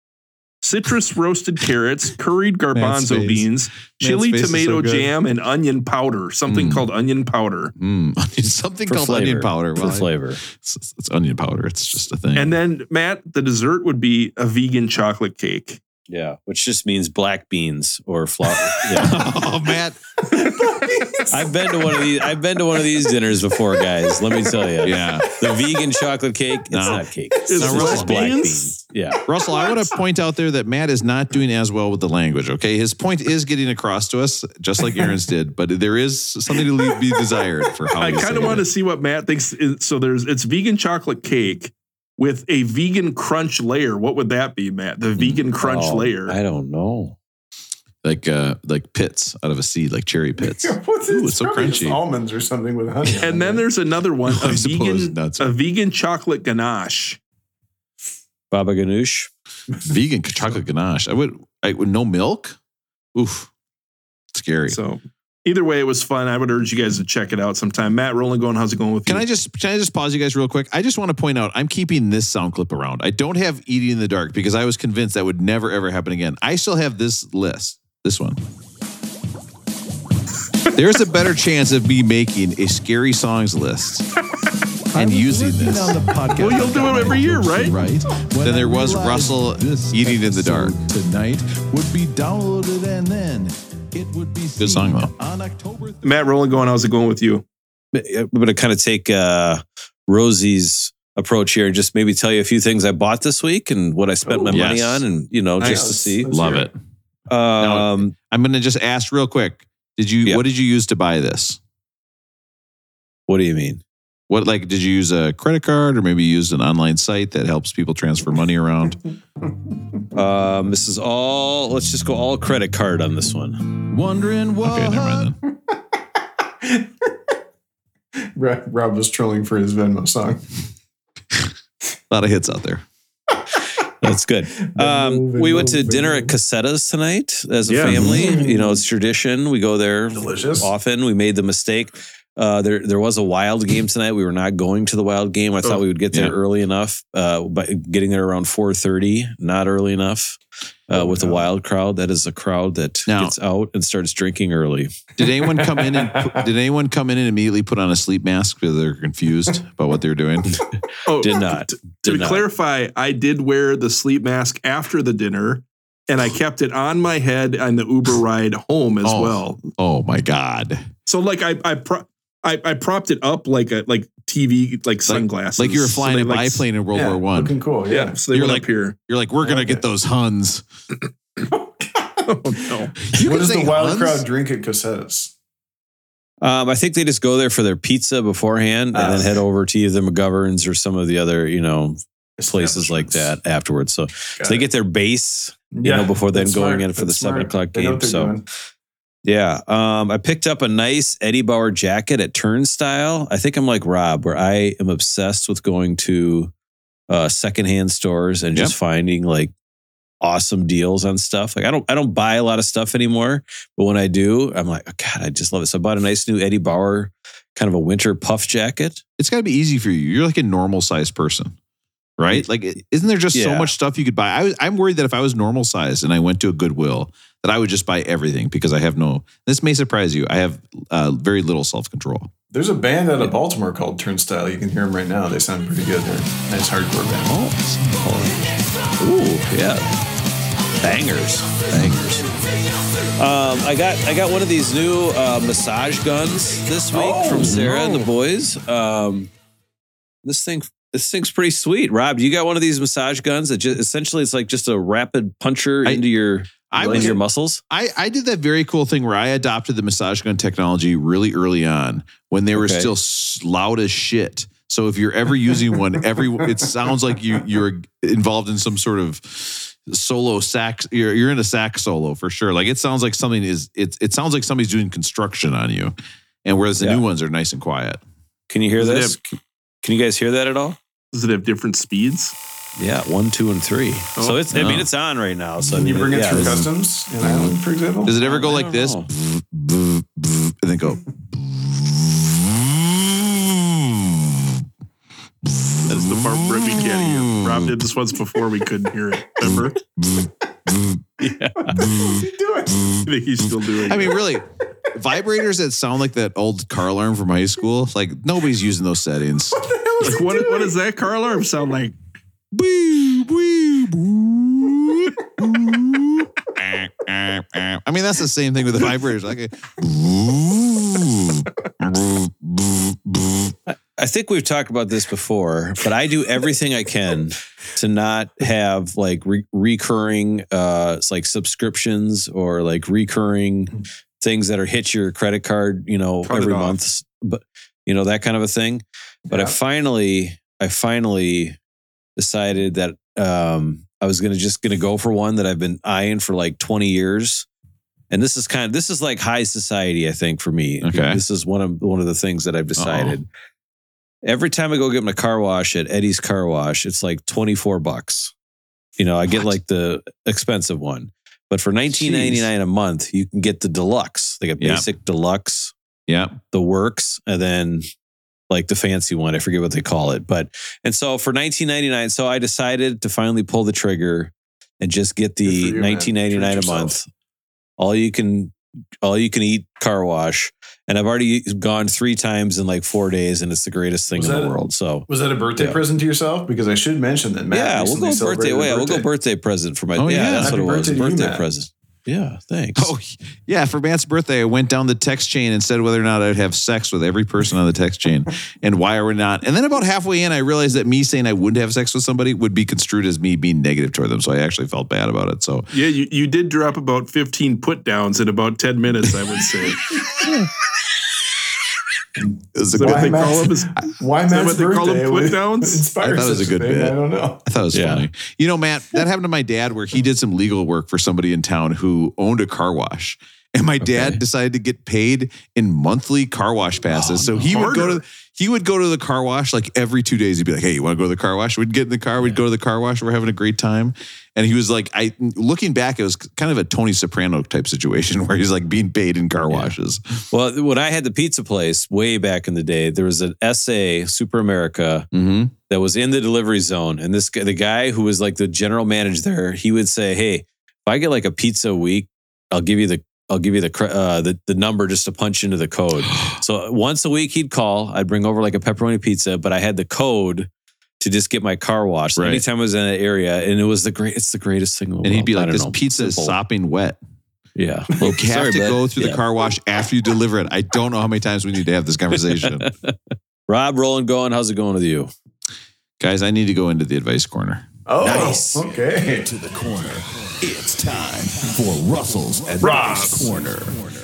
citrus roasted carrots, curried garbanzo beans, chili face is so tomato jam, and onion powder. Something Mm. called onion powder. Mm. Something for called flavor. onion powder. For Well, I- flavor. it's, it's onion powder. It's just a thing. And then Matt, the dessert would be a vegan chocolate cake. Yeah, which just means black beans or flour. Yeah. oh, Matt. I've been to one of these. I've been to one of these dinners before, guys. Let me tell you. Yeah. The vegan chocolate cake. It's No. not cake. It's, It's just black black beans? beans. Yeah. Russell, I want to point out there that Matt is not doing as well with the language. Okay, his point is getting across to us, just like Aaron's did, but there is something to leave, be desired for how I kind of want to see what Matt thinks. So there's it's vegan chocolate cake with a vegan crunch layer. What would that be, Matt? The vegan crunch Oh, layer. I don't know. Like uh like pits out of a seed, like cherry pits. What's Ooh, it's so probably just crunchy. Almonds or something with honey. on and then it. there's another one, I a suppose vegan, nuts. a vegan chocolate ganache. Baba Ganoush. Vegan chocolate ganache. I would. I would no milk. Oof, scary. So either way, it was fun. I would urge you guys to check it out sometime. Matt, rolling going. How's it going with Can you? I just can I just pause you guys real quick? I just want to point out I'm keeping this sound clip around. I don't have eating in the dark because I was convinced that would never ever happen again. I still have this list. This one. There's a better chance of me making a scary songs list and using this on the podcast. Well, you'll do it every year, right? Right. Than there was Russell eating in the dark. Tonight would be downloaded and then it would be Good song, though. on October Matt, rolling going. How's it going with you? I'm going to kind of take uh, Rosie's approach here and just maybe tell you a few things I bought this week and what I spent Oh, my money on, and you know, Nice. just to see. Love hear it. Um, I'm going to just ask real quick. Did you Yeah. what did you use to buy this? what do you mean? What like did you use a credit card or maybe you used an online site that helps people transfer money around? Um, this is all. Let's just go all credit card on this one. wondering what Okay, never mind then. Rob Rob was trolling for his Venmo song. A lot of hits out there. That's good. Um, we went to dinner at Cossetta's tonight as a Yeah. family. You know, it's tradition. We go there Delicious. often. We made the mistake. Uh, there, there was a wild game tonight. We were not going to the wild game. I thought Oh, we would get there yeah. early enough, uh, but getting there around four thirty, not early enough. Uh, with the wild crowd, that is a crowd that Now- gets out and starts drinking early. Did anyone come in and did anyone come in and immediately put on a sleep mask because they're confused about what they're doing? Oh, Did not. To not. clarify, I did wear the sleep mask after the dinner, and I kept it on my head on the Uber ride home as Oh. well. Oh my god! So like I I, pro- I I propped it up like a like TV like sunglasses, Like you were So flying they, a like, biplane in World Yeah, War One. Looking cool. Yeah, Yeah. so they You're went like- up here. You're like, we're gonna Okay. get those Huns. Oh no! You what can does the say wild Huns? crowd drink at Cossetta's? Um, I think they just go there for their pizza beforehand and Ah. then head over to either McGovern's or some of the other, you know, places like that afterwards. So, so they get their base, you Yeah, know, before then going smart. in for the That's seven o'clock game. So, doing. Yeah, um, I picked up a nice Eddie Bauer jacket at Turnstyle. I think I'm like Rob, where I am obsessed with going to uh, secondhand stores and just finding like awesome deals on stuff. Like I don't, I don't buy a lot of stuff anymore, but when I do, I'm like, oh, God, I just love it. So I bought a nice new Eddie Bauer kind of a winter puff jacket. It's got to be easy for you. You're like a normal sized person, right? Like, isn't there just so much stuff you could buy? I, I'm worried that if I was normal sized and I went to a Goodwill, that I would just buy everything because I have no. This may surprise you. I have uh, very little self control. There's a band out of Baltimore called Turnstile. You can hear them right now. They sound pretty good. They're a nice hardcore band. Oh, ooh, yeah, bangers, bangers. Um, I got I got one of these new uh, massage guns this week Oh, from Sarah and the boys. Um, this thing this thing's pretty sweet. Rob, you got one of these massage guns that just essentially it's like just a rapid puncher I- into your I Into was your muscles. I, I did that very cool thing where I adopted the massage gun technology really early on when they were Okay. still loud as shit. So if you're ever using one, every it sounds like you you're involved in some sort of solo sax. You're you're in a sax solo for sure. Like it sounds like something is it it sounds like somebody's doing construction on you. And whereas the Yeah. new ones are nice and quiet. Can you hear Does this? Can you guys hear that at all? Does it have different speeds? Yeah, one, two, and three. Oh, so it's. I mean, it's on right now. So I Can you mean, bring it yeah, through it's- customs in Ireland, for example? Does it ever go like this? know. And then go. That's the part where we can't hear. Rob did this once before we couldn't hear it. Remember? Mm. What's he doing? Mm. I think he's still doing it. I mean, really, vibrators that sound like that old car alarm from high school. Like nobody's using those settings. Like, what, what does that car alarm sound like? Boo, boo, boo, boo. I mean, that's the same thing with the vibrators. Like, a I think we've talked about this before, but I do everything I can to not have like re- recurring, uh, like subscriptions or like recurring things that are hit your credit card, you know, it every month, but you know that kind of a thing. But I finally, I finally decided that um, I was gonna just gonna go for one that I've been eyeing for like twenty years. And this is kind of this is like high society, I think, for me. Okay. This is one of one of the things that I've decided. Every time I go get my car wash at Eddie's Car Wash, it's like 24 bucks. You know, I get like the expensive one. But for 19.99 a month, you can get the deluxe. They got Yeah. basic deluxe, Yeah. the works, and then like the fancy one. I forget what they call it. But and so for 19.99, so I decided to finally pull the trigger and just get the you, 19.99 a month. All you can all you can eat car wash. And I've already gone three times in like four days, and it's the greatest thing Was in the a- world. So Was that a birthday Yeah. present to yourself? Because I should mention that Matt yeah, we'll go birthday. celebrated a Wait, we'll go birthday present for my. Oh, yeah, yeah. that's Happy what it was. birthday to you, present. Yeah, thanks. Oh, yeah. For Matt's birthday, I went down the text chain and said whether or not I'd have sex with every person on the text chain and why or not. And then about halfway in, I realized that me saying I wouldn't have sex with somebody would be construed as me being negative toward them. So I actually felt bad about it. So Yeah, you, you did drop about 15 put downs in about 10 minutes, I would say. it was a Is that good what they Matt's- call them? Is- Why that Matt's what they call them, birthday put downs? inspire I thought it was a good thing? bit. I don't know. I thought it was Yeah. funny. You know, Matt, that happened to my dad where he did some legal work for somebody in town who owned a car wash. And my dad Okay. decided to get paid in monthly car wash passes. so he would go to he would go to the car wash like every two days. He'd be like, "Hey, you want to go to the car wash?" We'd get in the car. We'd go to the car wash. We're having a great time. And he was like, "I." Looking back, it was kind of a Tony Soprano type situation where he's like being paid in car washes. Well, when I had the pizza place way back in the day, there was an SA Super America Mm-hmm. that was in the delivery zone, and this guy, the guy who was like the general manager there, he would say, "Hey, if I get like a pizza a week, I'll give you the." I'll give you the, uh, the the number just to punch into the code. So once a week he'd call. I'd bring over like a pepperoni pizza, but I had the code to just get my car washed. So Right. Anytime I was in that area, and it was the great. It's the greatest thing. In the And he'd be like, "This know. pizza is sopping wet. Yeah, You have Sorry, to bud. go through the car wash after you deliver it." I don't know how many times we need to have this conversation. Rob, rolling, going. How's it going with you? Guys, I need to go into the advice corner. Oh, Nice. okay. To the corner. It's time for Russell's Advice Corner.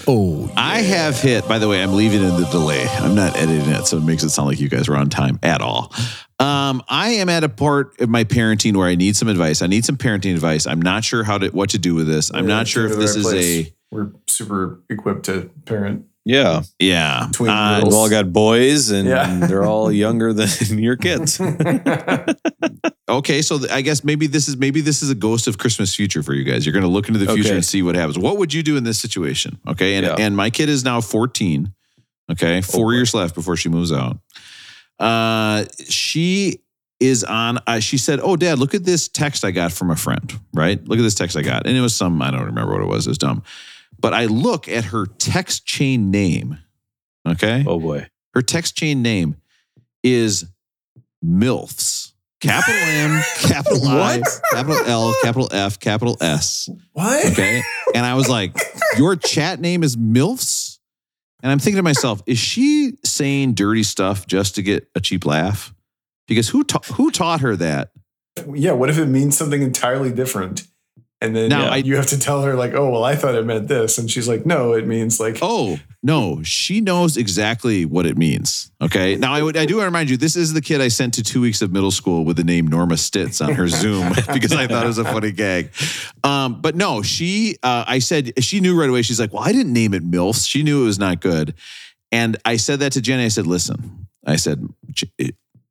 Oh, I have hit, by the way, I'm leaving in the delay. I'm not editing it, so it makes it sound like you guys were on time at all. Um, I am at a part of my parenting where I need some advice. I need some parenting advice. I'm not sure how to what to do with this. I'm Yeah, not sure if this the is right a. We're super equipped to parent. Yeah, yeah. Twin Uh, we've all got boys, and Yeah. they're all younger than your kids. okay, so th- I guess maybe this is maybe this is a ghost of Christmas future for you guys. You're going to look into the future Okay. and see what happens. What would you do in this situation? Okay, and Yeah. and my kid is now 14. Okay, four boy. years left before she moves out. Uh, she is on. Uh, she said, "Oh, Dad, look at this text I got from a friend. Right? Look at this text I got, and it was some I don't remember what it was. It was dumb." But I look at her text chain name. Okay, oh boy, her text chain name is MILFs. Capital M, capital I, capital L, capital F, capital S. What? Okay. And I was like, Your chat name is MILFs? And I'm thinking to myself, is she saying dirty stuff just to get a cheap laugh? Because who ta- who taught her that? Yeah. What if it means something entirely different? And then Now, uh, I- you have to tell her like, oh well, I thought it meant this, and she's like, no, it means like, Oh no, she knows exactly what it means. Okay. Now I would I do want to remind you, this is the kid I sent to two weeks of middle school with the name Norma Stitz on her Zoom because I thought it was a funny gag. Um, but no, she uh, I said she knew right away. She's like, well, I didn't name it MILFs. She knew it was not good. And I said that to Jenny. I said, listen, I said,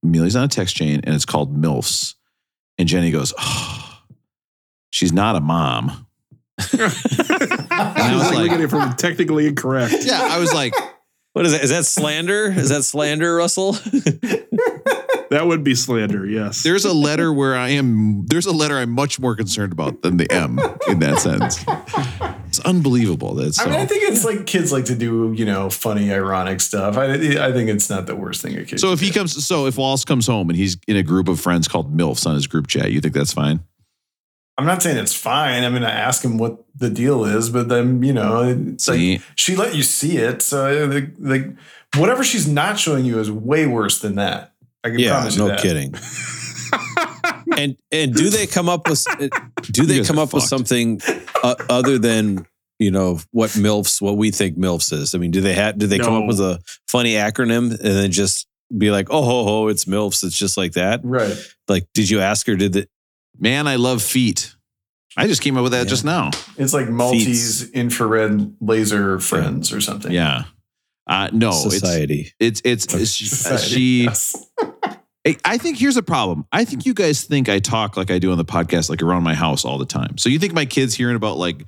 Amelia's on a text chain and it's called MILFs. And Jenny goes, oh, she's not a mom. I was was like- looking at it from technically incorrect. Yeah, I was like, What is that? Is that slander? Is that slander, Russell? That would be slander, yes. there's a letter where I am there's a letter I'm much more concerned about than the M in that sense. It's unbelievable that it's so I mean, I think it's like kids like to do, you know, funny, ironic stuff. I, I think it's not the worst thing a kid. so if he do. comes so if Wallace comes home and he's in a group of friends called MILFs on his group chat, you think that's fine? I'm not saying it's fine. I mean, I ask him what the deal is, but then you know, it's See? like she let you see it, so the, the whatever she's not showing you is way worse than that. I can Yeah, promise you no that. kidding. and and do they come up with do they come are up with something uh, other than you know what milfs what we think milfs is? I mean, do they have do they come up with a funny acronym and then just be like, oh ho ho, it's milfs? It's just like that. Right. Like, did you ask her? Did the Man, I love feet. I just came up with that Yeah. just now. It's like Maltese infrared laser friends or something. Yeah. Uh, no, society? it's it's it's, it's Society. she Yes. I think here's a problem. I think you guys think I talk like I do on the podcast, like around my house all the time. So you think my kids hearing about like,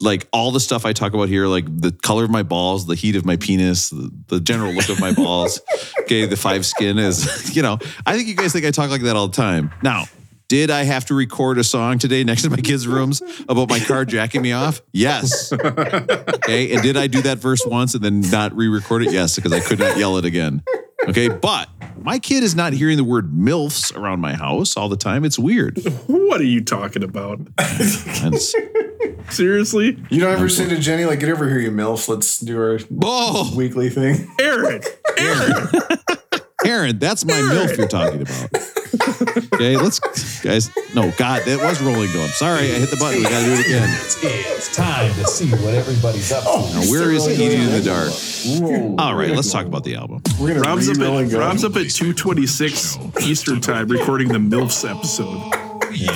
like all the stuff I talk about here, like the color of my balls, the heat of my penis, the, the general look of my balls, okay, the five skin is, you know, I think you guys think I talk like that all the time. Now, did I have to record a song today next to my kids' rooms about my car jacking me off? Yes. Okay. And did I do that verse once and then not re record it? Yes, because I could not yell it again. Okay. But my kid is not hearing the word MILFs around my house all the time. It's weird. what are you talking about? And it's- Seriously? You don't ever say to Jenny, like, get over here, you MILF. Let's do our oh, weekly thing. Aaron. Aaron. Aaron, that's my MILF you're talking about. Okay. Let's, guys. No, God, that was rolling going. Sorry, I hit the button. We got to do it again. It's time to see what everybody's up to. Oh, now, where is Still Eating in the Dark? Roll. All right, let's talk about the album. We're gonna Rob's up, at. Rob's up at 226 Eastern time recording the MILFs episode. Yeah.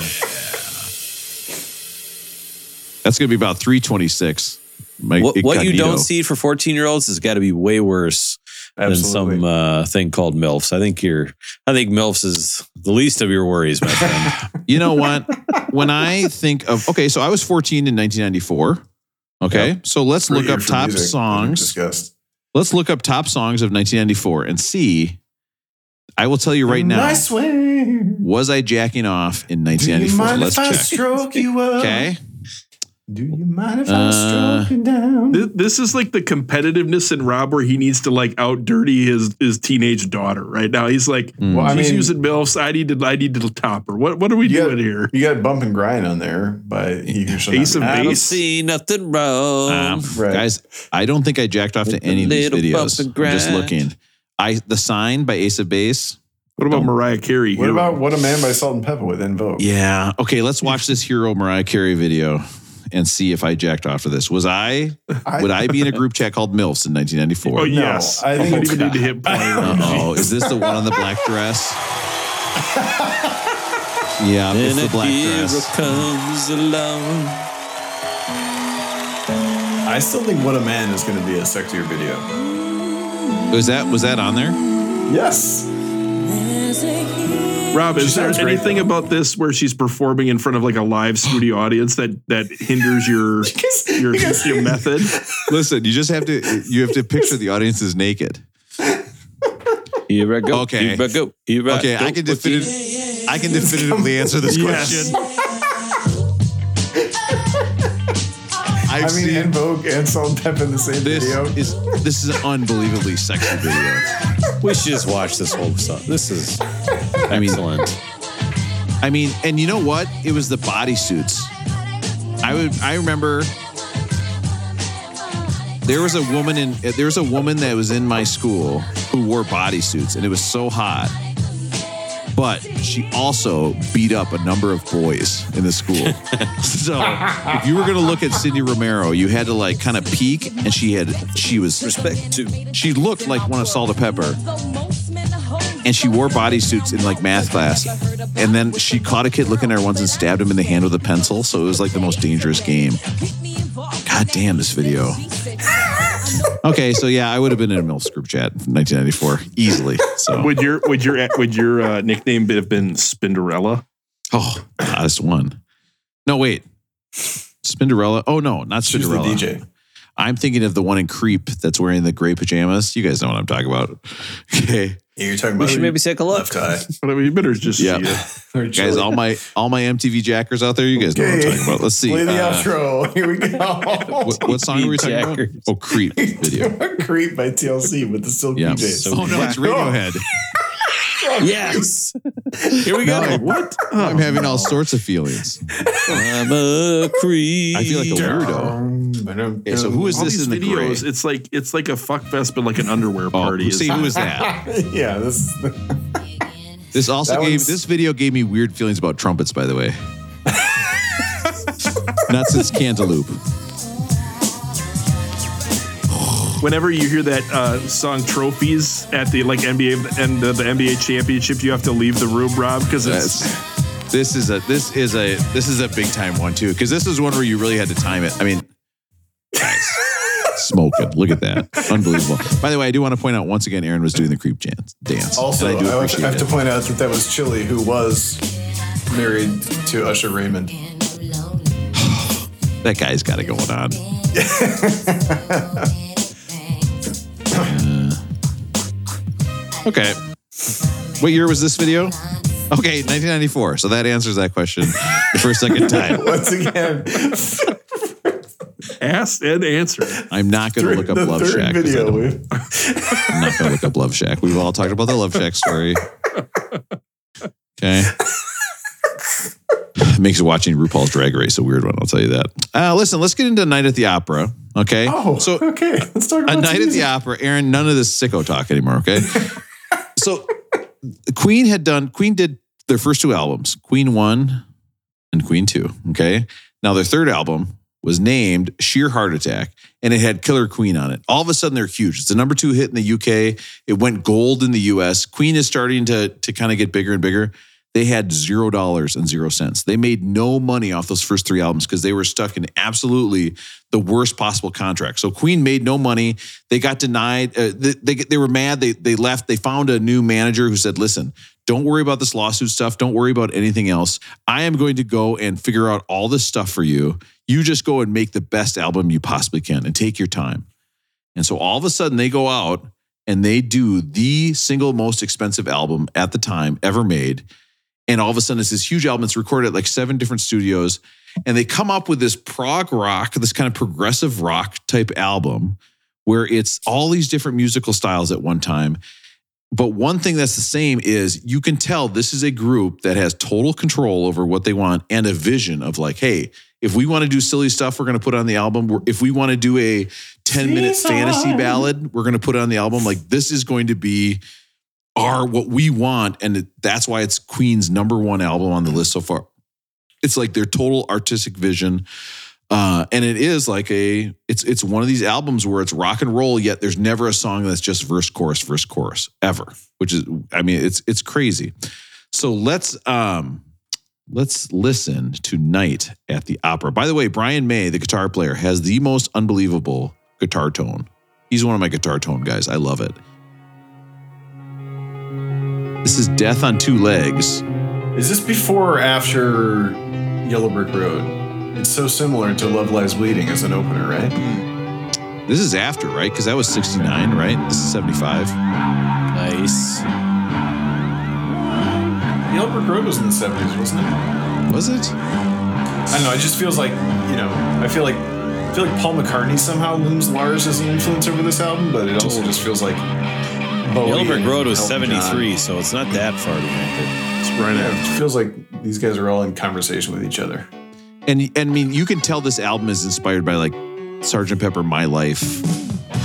That's going to be about 326. My What, what you don't see for fourteen year olds has got to be way worse than some uh, thing called milfs. I think you're. I think milfs is the least of your worries, my friend. You know what? when I think of okay, so I was 14 in 1994. Okay, so let's Great look up top music, songs. Let's look up top songs of 1994 and see. I will tell you right now. Nice way. Was I jacking off in 1994? Let's check. stroke you up? Okay. Do you mind if Uh, I stroke you down? Th- This is like the competitiveness in Rob where he needs to like out dirty his his teenage daughter right now. He's like, Mm. Well, I she's mean, using MILFs. I need to I need to top her. What what are we doing got- here? you got bump and grind on there by He Ace of Be I don't Base. see nothing wrong. Um, Right. Guys, I don't think I jacked off to With a any of these little bump videos. and I'm just looking. I the sign by Ace of Base. What about Mariah Carey? What Hero? about What a Man by Salt-N-Pepa with En Vogue? Yeah. Okay, let's watch this Hero Mariah Carey video and see if I jacked off for this. Was I I- would I be in a group chat called MILFs in 1994? Oh No, yes, I I think don't even need to hit play. Oh, is this the one on the black dress? Yeah, it's the black hero dress. comes along. I still think What a Man is going to be a sexier video. Was that was that on there? Yes. Rob, is there sounds great, anything though. about this where she's performing in front of like a live studio audience that that hinders your your, your method? Listen, you just have to you have to picture the audience is naked. Here I go. Okay. Here I go. Here I Okay, go. I can definitive, I can definitively answer this Yes. I've I mean, seen En Vogue and Salt-N-Pepa in the same this video. is this is an unbelievably sexy video. We should just watch this whole stuff. This is I mean, excellent. I mean, and you know what? It was the bodysuits. I would. I remember there was a woman in there was a woman that was in my school who wore bodysuits, and it was so hot. But she also beat up a number of boys in the school. so if you were going to look at Cindy Romero, you had to like kind of peek, and she had she was Respect to she looked like one of Salt-N-Pepa, and she wore bodysuits in like math class. And then she caught a kid looking at her once and stabbed him in the hand with a pencil. So it was like the most dangerous game. God damn this video. Okay, so yeah, I would have been in a MILFs group chat in 1994 easily. So Would your would your would your uh, nickname have been Spinderella? oh, hottest one. No, wait, Spinderella. Oh no, not Spinderella. She's the DJ. I'm thinking of the one in Creep that's wearing the gray pajamas. You guys know what I'm talking about. Okay, Yeah, you're talking we about should maybe take a look. left eye. But I mean, you better just Yeah. see guys, all my all my MTV jackers out there, you guys know what I'm talking about. Let's see. Play the Uh, outro. Here we go. what, what song are we talking about? Oh, Creep video. Creep by TLC with the Silk Yeah. DJs. Oh no, it's Radiohead. Yes. Here we go. what? I'm having all sorts of feelings. I'm a creep. I feel like a weirdo. weirdo. Okay, so who is All this these in the gray? videos, it's like it's like a fuck fest, but like an underwear Oh, party. see who is that? yeah, this This also That gave one's- this video gave me weird feelings about trumpets. By the way, not since Cantaloupe. Whenever you hear that uh, song "Trophies" at the like NBA and the, the NBA championship, you have to leave the room, Rob, because it's That's this is a this is a this is a big time one too because this is one where you really had to time it. I mean, guys, smoking. Look at that, unbelievable. By the way, I do want to point out once again, Aaron was doing the creep dance. Dance. also. I, I do have to- appreciate I have to point out that that was Chili, who was married to Usher Raymond. That guy's got it going on. Okay. What year was this video? Okay, 1994. So that answers that question for a second time. Once again, asked and answered. I'm not going to look up the Love third Shack. 'cause I video. don't- we've- I'm not going to look up Love Shack. We've all talked about the Love Shack story. Okay. Makes watching RuPaul's Drag Race a weird one. I'll tell you that. Uh, listen, let's get into Night at the Opera. Okay. Oh, so okay. Let's talk about a night at the opera aaron none of this sicko talk anymore okay so queen had done queen did their first two albums queen one and queen two okay now their third album was named sheer heart attack and it had killer queen on it all of a sudden they're huge it's the number two hit in the uk it went gold in the us queen is starting to to kind of get bigger and bigger they had zero dollars and zero cents. They made no money off those first three albums because they were stuck in absolutely the worst possible contract. So Queen made no money. They got denied. Uh, they, they they were mad. They they left. They found a new manager who said, "Listen, don't worry about this lawsuit stuff. Don't worry about anything else. I am going to go and figure out all this stuff for you. You just go and make the best album you possibly can and take your time." And so all of a sudden they go out and they do the single most expensive album at the time ever made. And all of a sudden it's this huge album. It's recorded at like seven different studios. And they come up with this prog rock, this kind of progressive rock type album where it's all these different musical styles at one time. But one thing that's the same is you can tell this is a group that has total control over what they want and a vision of like, hey, if we want to do silly stuff, we're going to put on the album. If we want to do a 10 minute fantasy ballad, we're going to put it on the album. Like, this is going to be our what we want. And that's why it's Queen's number one album on the list so far. It's like their total artistic vision. Uh, and it is like a it's it's one of these albums where it's rock and roll, yet there's never a song that's just verse, chorus, verse, chorus, ever. Which is I mean, it's it's crazy. So let's um let's listen to Night at the Opera. By the way, Brian May, the guitar player, has the most unbelievable guitar tone. He's one of my guitar tone guys. I love it. This is Death on Two Legs. Is this before or after Yellow Brick Road? It's so similar to Love Lies Bleeding as an opener, right? Hmm. This is after, right? Because that was 69, right? This is 75. Nice. Yellow Brick Road was in the 70s, wasn't it? Was it? I don't know. It just feels like, you know, I feel like I feel like Paul McCartney somehow looms large as an influence over this album, but it also just feels like Bowie Yellow Brick Road was Elton John. 73, so it's not that far behind It's right Yeah, it feels like these guys are all in conversation with each other. And, and I mean, you can tell this album is inspired by like Sgt. Pepper My Life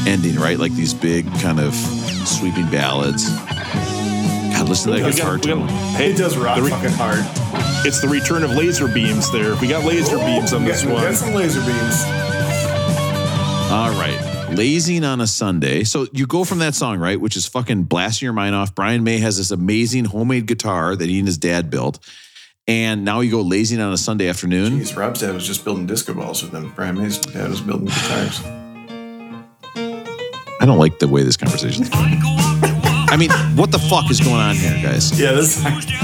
ending, right? Like these big kind of sweeping ballads. God, listen to that We guitar got- we got- tone. hey, It does rock re- fucking hard. It's the return of laser beams there. We got laser oh, beams on this got, we one. got some laser beams. All right. Lazing on a Sunday. So you go from that song, right, which is fucking blasting your mind off. Brian May has this amazing homemade guitar that he and his dad built. And now you go lazing on a Sunday afternoon. Jeez, Rob's dad was just building disco balls with them. Brian May's dad was building guitars. I don't like the way this conversation's going. I mean, what the fuck is going on here, guys? Yeah, this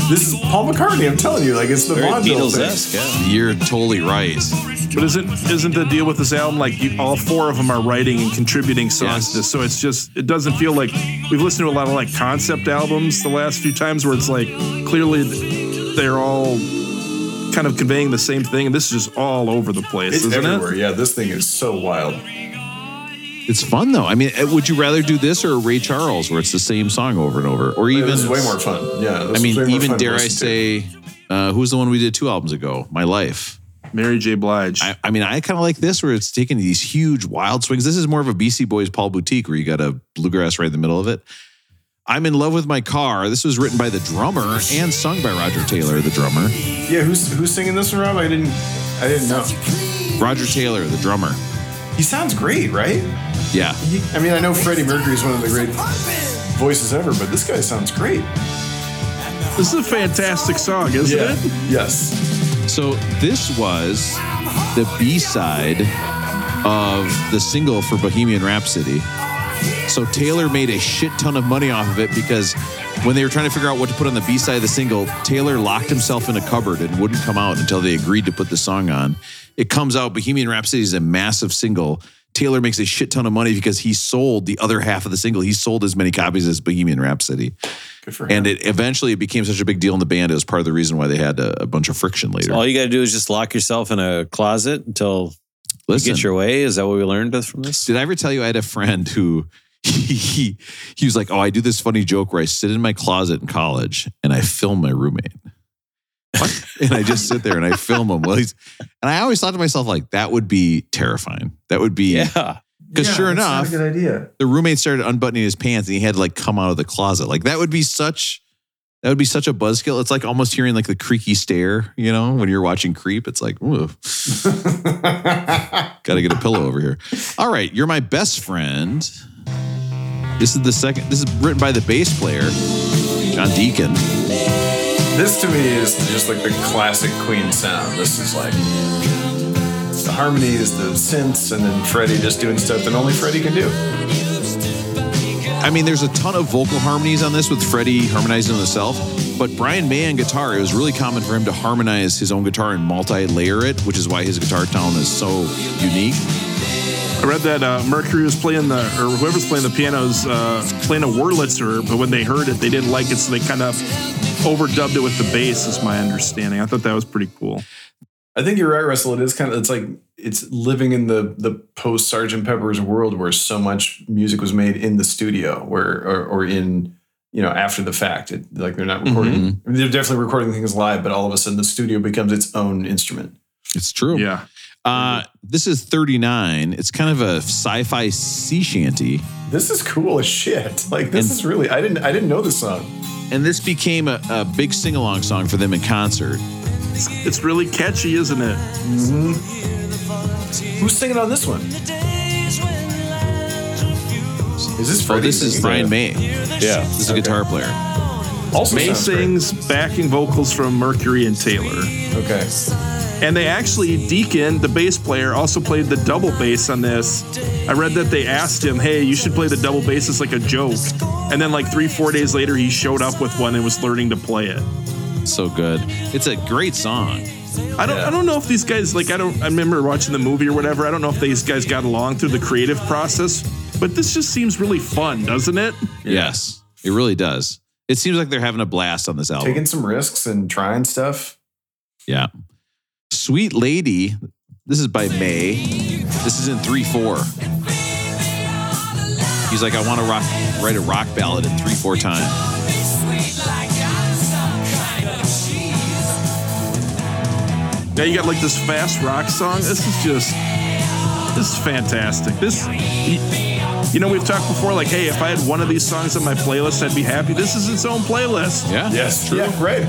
this is Paul McCartney. I'm telling you, like it's the Very vaudeville thing. Beatles-esque, yeah. You're totally right. But isn't isn't the deal with this album like you, all four of them are writing and contributing songs Yes. to this? So it's just it doesn't feel like we've listened to a lot of like concept albums the last few times where it's like clearly they're all kind of conveying the same thing, and this is just all over the place, It's isn't everywhere. it? Yeah, this thing is so wild. It's fun though. I mean, uh, would you rather do this or Ray Charles, where it's the same song over and over, or even? this is way more fun. Yeah, I mean, even dare I say, uh, who's the one we did two albums ago? My Life. Mary J. Blige. I, I mean, I kind of like this where it's taking these huge wild swings. This is more of a BC Boys Paul Boutique where you got a bluegrass right in the middle of it. I'm in love with my car. This was written by the drummer and sung by Roger Taylor, the drummer. Yeah, who's who's singing this one, Rob? I didn't I didn't know. Roger Taylor, the drummer. He sounds great, right? Yeah. He, I mean, I know Freddie Mercury is one of the great voices ever, but this guy sounds great. this is a fantastic song, isn't it? Yes. So this was the B side of the single for Bohemian Rhapsody. So Taylor made a shit ton of money off of it because when they were trying to figure out what to put on the B side of the single, Taylor locked himself in a cupboard and wouldn't come out until they agreed to put the song on. It comes out, Bohemian Rhapsody is a massive single. Taylor makes a shit ton of money because he sold the other half of the single. He sold as many copies as Bohemian Rhapsody. Good for him. And it eventually it became such a big deal in the band. It was part of the reason why they had a, a bunch of friction later. All you got to do is just lock yourself in a closet until you get your way. Is that what we learned from this? did I ever tell you I had a friend who he, he he was like, "Oh, I do this funny joke where I sit in my closet in college and I film my roommate." And I just sit there and I film him. Well, he's and I always thought to myself like that would be terrifying. That would be Yeah. because Yeah, sure enough, a good idea. the roommate started unbuttoning his pants and he had to like come out of the closet. Like that would be such that would be such a buzzkill. It's like almost hearing like the creaky stair, you know, when you're watching Creep. It's like, ooh, got to get a pillow over here. All right, you're my best friend. This is the second. This is written by the bass player, John Deacon. This to me is just like the classic Queen sound. This is like the harmonies, the synths, and then Freddie just doing stuff that only Freddie can do. I mean, there's a ton of vocal harmonies on this with Freddie harmonizing on himself, but Brian May on guitar, it was really common for him to harmonize his own guitar and multi-layer it, which is why his guitar tone is so unique. I read that uh, Mercury was playing the, or whoever's playing the piano is uh, playing a Wurlitzer, but when they heard it, they didn't like it, so they kind of overdubbed it with the bass. Is my understanding. I thought that was pretty cool. I think you're right, Russell. It is kind of it's like it's living in the the post Sergeant Pepper's world where so much music was made in the studio, where or, or in you know after the fact. It, like they're not recording. I mean, they're definitely recording things live, but all of a sudden the studio becomes its own instrument. It's true. Yeah. Uh, this is 39. It's kind of a sci-fi sea shanty, This is cool as shit. Like this And- is really I didn't I didn't know this song. and this became a, a big sing-along song for them in concert. It's, it's really catchy, isn't it? Who's singing on this one? Is this Oh, this is? Brian May. Yeah. This is a guitar player. Also May sounds great. sings backing vocals from Mercury and Taylor. Okay. And they actually, Deacon, the bass player, also played the double bass on this. I read that they asked him, hey, you should play the double bass as like a joke. And then, like, three, four days later, he showed up with one and was learning to play it. So good. It's a great song. I don't, I don't know if these guys, like, I don't, I remember watching the movie or whatever. I don't know if these guys got along through the creative process, but this just seems really fun, doesn't it? Yes, it really does. It seems like they're having a blast on this album. Taking some risks and trying stuff. Yeah. Sweet Lady. This is by May. This is in 3 4. He's like, I want to rock, write a rock ballad in 3 4 time. Now you got like this fast rock song. This is just, this is fantastic. This, You know, we've talked before, like, hey, if I had one of these songs on my playlist, I'd be happy. This is its own playlist. Yeah. Yes, true. Yeah, great.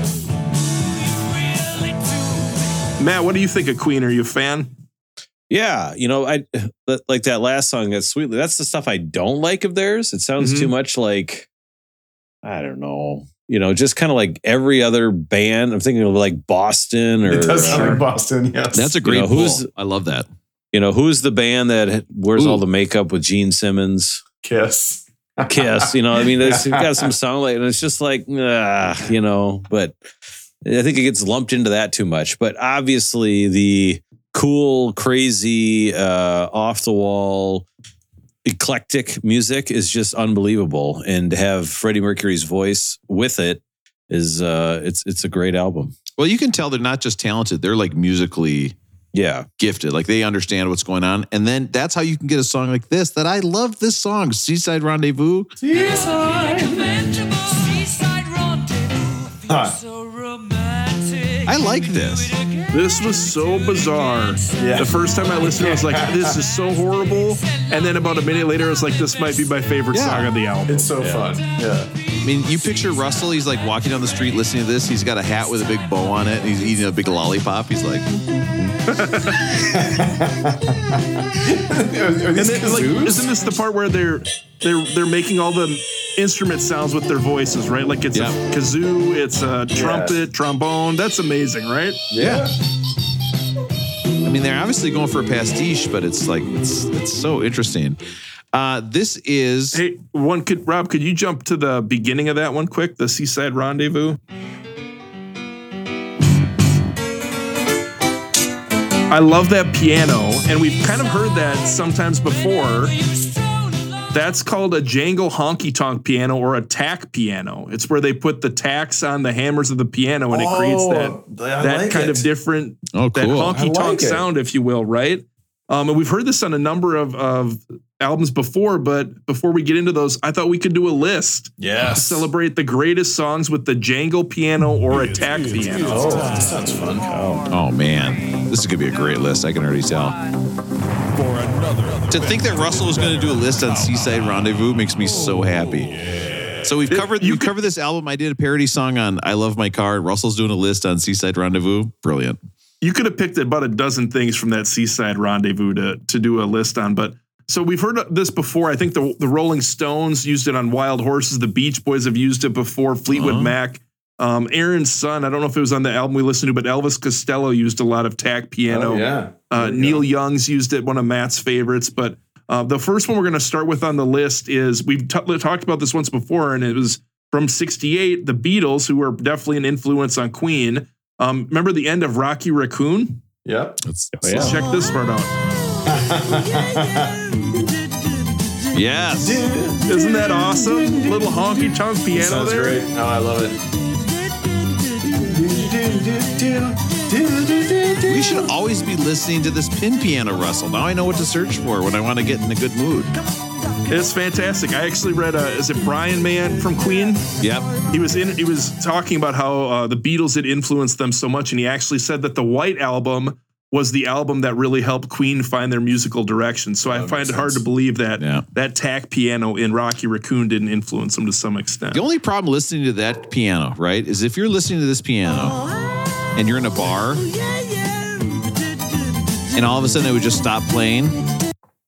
Matt, what do you think of Queen? Are you a fan? Yeah, you know, I like that last song. That's Sweet Lady. That's the stuff I don't like of theirs. It sounds Mhm. too much like I don't know. You know, just kind of like every other band. I'm thinking of like Boston or It does sound uh, like Boston. Yes. That's a great know, who's- I love that. you know who's the band that wears Ooh. all the makeup with Gene Simmons. Kiss. Kiss, you know, I mean, it's got some song like, and it's just like, ah, you know, but I think it gets lumped into that too much. But obviously, the cool, crazy, uh, off the wall, eclectic music is just unbelievable, and to have Freddie Mercury's voice with it is, uh, it's it's a great album. Well, you can tell they're not just talented; they're like musically Yeah, gifted. Like they understand what's going on, and then that's how you can get a song like this. That I love this song, "Seaside Rendezvous." I like this. This was so bizarre. Yeah. The first time I listened, I was like, this is so horrible. And then about a minute later, I was like, this might be my favorite Yeah. song on the album. It's so fun. Yeah. I mean, you picture Russell. He's like walking down the street listening to this. He's got a hat with a big bow on it. And he's eating a big lollipop. He's like, Are And these then, like, kazoos? isn't this the part where they're they're they're making all the instrument sounds with their voices, right? Like it's Yeah. a kazoo, it's a trumpet, trombone. That's amazing, right? yeah. I mean, they're obviously going for a pastiche, but it's like it's it's so interesting. Uh, this is Hey, one could Rob, could you jump to the beginning of that one quick? The Seaside Rendezvous. I love that piano, and we've kind of heard that sometimes before. That's called a jangle honky tonk piano or a tack piano. It's where they put the tacks on the hammers of the piano and it creates that Oh, I that like kind it. of different oh that cool. honky tonk like sound, if you will, right? Um, and we've heard this on a number of, of albums before, but before we get into those, I thought we could do a list. Yes. Celebrate the greatest songs with the jangle piano or a tack piano. Oh, that sounds fun. Oh man, this is gonna be a great list. I can already tell. To think that Russell was going to do a list on Seaside Rendezvous makes me so happy. So we've covered you we could- covered this album. I did a parody song on "I Love My Car." Russell's doing a list on Seaside Rendezvous. Brilliant. You could have picked about a dozen things from that Seaside Rendezvous to, to do a list on, but so we've heard this before. I think the, the Rolling Stones used it on Wild Horses. The Beach Boys have used it before. Fleetwood Uh-huh. Mac. Um, Aaron's son, I don't know if it was on the album we listened to, but Elvis Costello used a lot of tack piano. Oh, yeah. Uh, Neil Young's used it, one of Matt's favorites. But uh, the first one we're going to start with on the list is we've t- talked about this once before, and it was from '68. The Beatles, who were definitely an influence on Queen. Um, remember the end of Rocky Raccoon? Yep. Let's, Let's check this part out. yes. Isn't that awesome? Little honky tonk piano Sounds there. great. Oh, I love it. We should always be listening to this pin piano, Russell. Now I know what to search for when I want to get in a good mood. It's fantastic. I actually read, uh, is it Brian May from Queen? Yep. He was in. He was talking about how uh, the Beatles had influenced them so much, and he actually said that the White Album was the album that really helped Queen find their musical direction. So I find makes it hard to believe that Yeah. that tack piano in Rocky Raccoon didn't influence them to some extent. The only problem listening to that piano, right, is if you're listening to this piano and you're in a bar and all of a sudden it would just stop playing,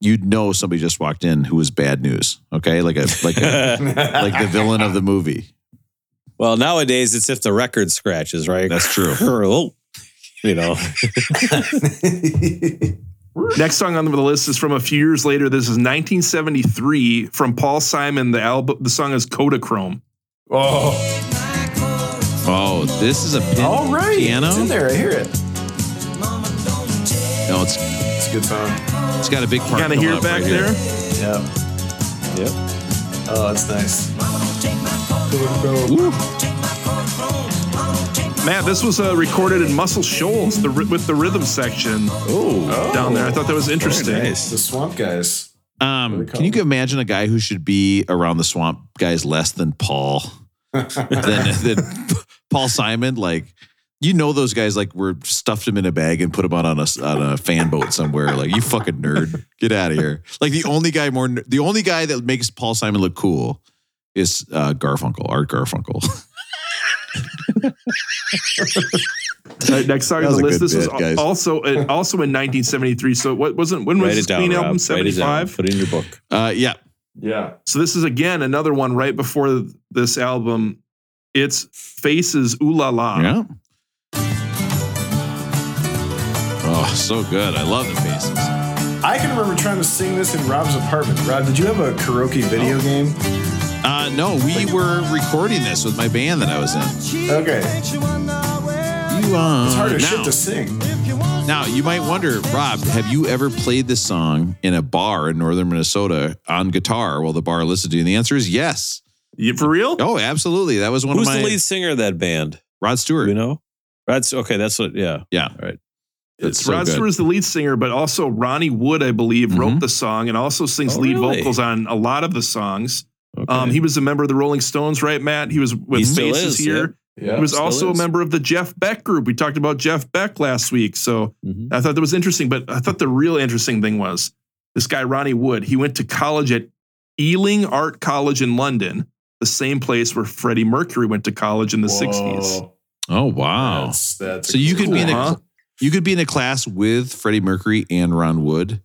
you'd know somebody just walked in who was bad news. Okay, like a like a, like the villain of the movie. Well, nowadays it's if the record scratches, right? That's true. Oh, you know, Next song on the list is from a few years later. This is 1973 from Paul Simon. The album, the song is Kodachrome. Oh, Oh, this is a pin all right. piano. It's in there. I hear it. No, it's It's a good phone. it's got a big part. Kind of coming hear it up back right here. there. Yep. yep. Oh, that's nice. Woo. Matt, this was uh, recorded in Muscle Shoals the, with the rhythm section Oh, down there. I thought that was interesting. nice. The Swamp Guys. Um, can you call imagine a guy who should be around the swamp guys less than Paul? than, than Paul Simon? Like You know those guys like were stuffed him in a bag and put him out on a on a fan boat somewhere. Like you fucking nerd, get out of here. Like the only guy more the only guy that makes Paul Simon look cool is uh, Garfunkel, Art Garfunkel. All right, next song on the list. good This was guys. also uh, also in 1973. So what wasn't when was Write this it down. Queen Rob. album? Write it down. 75. Put it in your book. Uh, yeah, Yeah. So this is again another one right before this album. It's Faces Ooh La La. yeah. Oh, so good. I love the faces. I can remember trying to sing this in Rob's apartment. Rob, did you have a karaoke video game? Uh, no, we were recording this with my band that I was in. Okay. You, uh, It's hard as now, shit to sing. Now, you might wonder, Rob, have you ever played this song in a bar in northern Minnesota on guitar while the bar listened to you? And the answer is yes. You, for real? Oh, absolutely. That was one Who's of my Who's the lead singer of that band? Rod Stewart. you know? That's okay. That's what. Yeah. Yeah. All right. That's It's so Rod good. Stewart is the lead singer, but also Ronnie Wood, I believe, Mhm. wrote the song and also sings Oh, lead really? vocals on a lot of the songs. Okay. Um, he was a member of the Rolling Stones, right, Matt? He was with He Faces is, here. Yeah. he was also is. a member of the Jeff Beck group. We talked about Jeff Beck last week. So Mhm. I thought that was interesting. But I thought the real interesting thing was this guy, Ronnie Wood, he went to college at Ealing Art College in London, the same place where Freddie Mercury went to college in the 60s. Oh, wow. That's, that's so you could be in a Cool, huh? you could be in a class with Freddie Mercury and Ron Wood.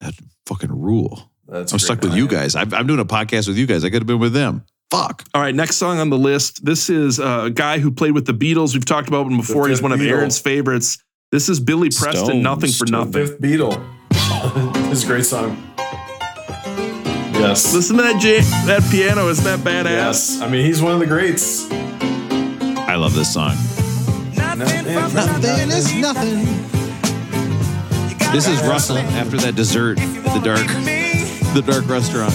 That fucking rule. That's I'm stuck with you guys. I'm, I'm doing a podcast with you guys. I could have been with them. Fuck. All right, next song on the list. This is uh, a guy who played with the Beatles. We've talked about him before. The He's one of Beatle. Aaron's favorites. This is Billy Preston, Stones, Nothing for Stones. Nothing. Fifth Beatle. this is a great song. Yes. Listen to that J- that piano. Isn't that badass? Yes. I mean, he's one of the greats. I love this song. Nothing is nothing. This is Russell after that dessert at the dark, the dark restaurant.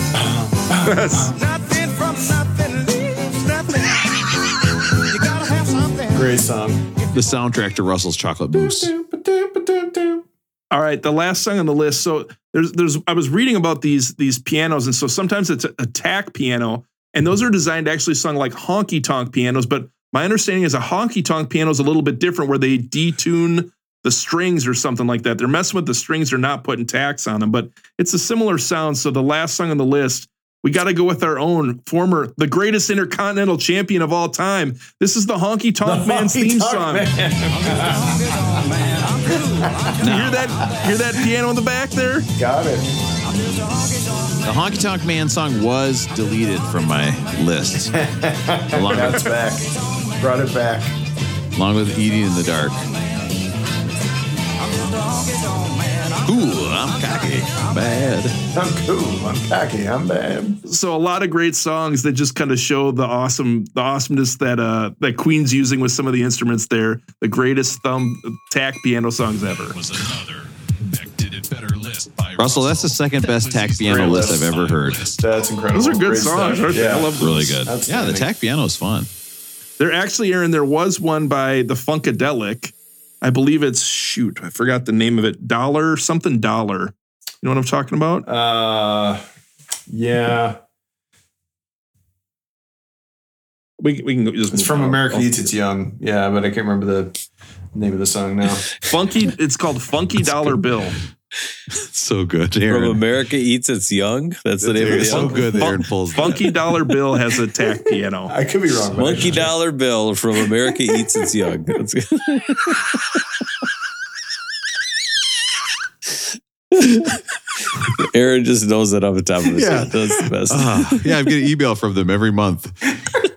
Great song. The soundtrack to Russell's Chocolate Mousse. All right, the last song on the list. So there's there's I was reading about these these pianos, and so sometimes it's a attack piano, and those are designed to actually sound like honky tonk pianos. But my understanding is a honky tonk piano is a little bit different, where they detune the strings or something like that. They're messing with the strings, they're not putting tacks on them, but it's a similar sound. So the last song on the list. We got to go with our own former, the greatest intercontinental champion of all time. This is the Honky Tonk Man's theme song. You hear that? Hear that piano in the back there? Got it. The Honky Tonk Man song was deleted from my list, along That's with, back. Brought it back. along with Eating in the Dark. Ooh, I'm cocky, I'm bad. I'm cool. I'm cocky. I'm bad. So a lot of great songs that just kind of show the awesome, the awesomeness that uh that Queen's using with some of the instruments there. The greatest thumb tack piano songs ever. Was another did it better list Russell, that's the second best tack piano Great list list. I've ever heard. That's incredible. Those are good Great songs, stuff. aren't they? I love those. Really good. Yeah, the tack piano is fun. There actually, Aaron, there was one by the Funkadelic. I believe it's shoot, I forgot the name of it. Dollar something dollar. You know what I'm talking about? Uh, yeah. We, we can go- just It's from on. America Eats It's Young. Yeah, but I can't remember the name of the song now. Funky. It's called Funky Dollar Bill. So good, From America Eats Its Young. That's the name of the so album. good Aaron pulls. Funky Dollar Bill has a tack piano. I could be wrong. but I Monkey Dollar Bill from America Eats Its Young. That's good. Aaron just knows that off the top of his Yeah. head. That's the best. Ah, yeah, I'm getting an email from them every month.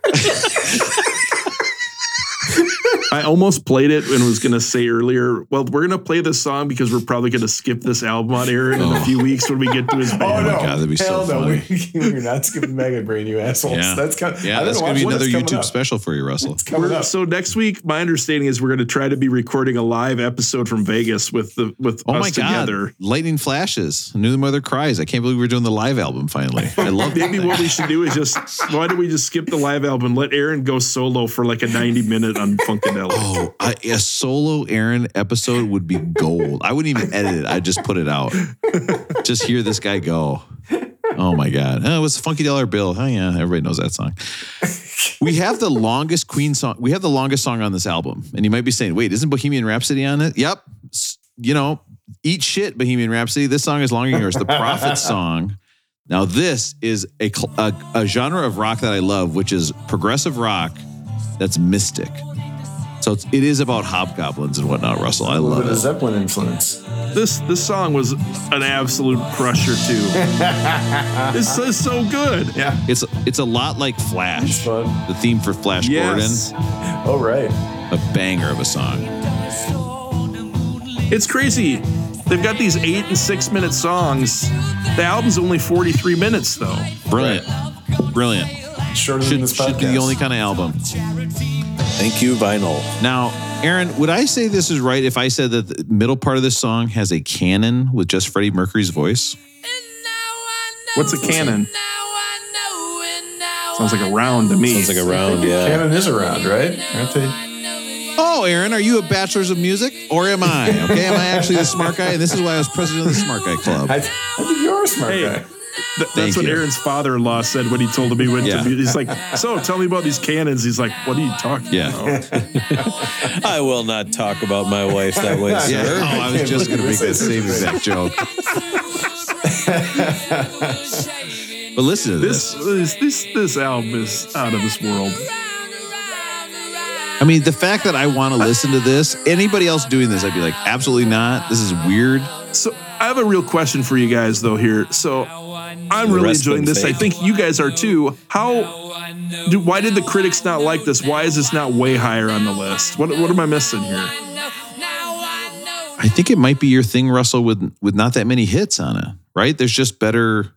I almost played it and was going to say earlier, well, we're going to play this song because we're probably going to skip this album on Aaron in a oh. few weeks when we get to his band. Oh band. no! Oh God, that'd be so Hell no! funny. We, we're not skipping Mega Brain, you assholes. Yeah. That's coming. Yeah, that's going to be another YouTube Up. special for you, Russell. It's coming up. so next week, my understanding is we're going to try to be recording a live episode from Vegas with the with Oh us my God. together. Lightning flashes. I knew the mother cries. I can't believe we're doing the live album finally. I love Maybe what we should do is just why don't we just skip the live album? Let Aaron go solo for like a ninety minute on Oh, a, a solo Aaron episode would be gold. I wouldn't even edit it. I'd just put it out. Just hear this guy go. Oh my God. Oh, it was Funky Dollar Bill. Oh, yeah. Everybody knows that song. we have the longest Queen song. We have the longest song on this album, and you might be saying, "Wait, isn't Bohemian Rhapsody on it?" Yep. You know, eat shit, Bohemian Rhapsody. This song is longer than yours. The Prophet song. Now, this is a, a a genre of rock that I love, which is progressive rock. That's mystic. So it's, it is about hobgoblins and whatnot, Russell. I love bit of it. Zeppelin influence. This this song was an absolute crusher too. this is so good. Yeah. It's it's a lot like Flash. The theme for Flash Yes. Oh, right. A banger of a song. It's crazy. They've got these eight and six minute songs. The album's only 43 minutes though. Brilliant, brilliant. Shorter than Should, this should be the only kind of album. Thank you, vinyl. Now, Aaron, would I say this is right if I said that the middle part of this song has a canon with just Freddie Mercury's voice? What's a canon? Sounds like a round to me. Sounds like a round, yeah. Canon is a round, right? Aren't they? Oh, Aaron, are you a bachelor's of music or am I? Okay, am I actually the smart guy? And this is why I was president of the smart guy club. I, I think you're a smart Hey. guy. Th- Thank that's what you. Aaron's father-in-law said when he told him he went Yeah. to. mu- He's like, "So, tell me about these cannons." He's like, "What are you talking Yeah. about?" I will not talk about my wife that way, Yeah. sir. Oh, I was just going to make that same exact joke. But listen to This this. this this this album is out of this world. I mean, the fact that I want to listen to this, anybody else doing this, I'd be like, absolutely not. This is weird. So I have a real question for you guys though here. So I'm really enjoying this. I think you guys are too. How do why did the critics not like this? Why is this not way higher on the list? What what am I missing here? I think it might be your thing, Russell, with with not that many hits on it, right? There's just better.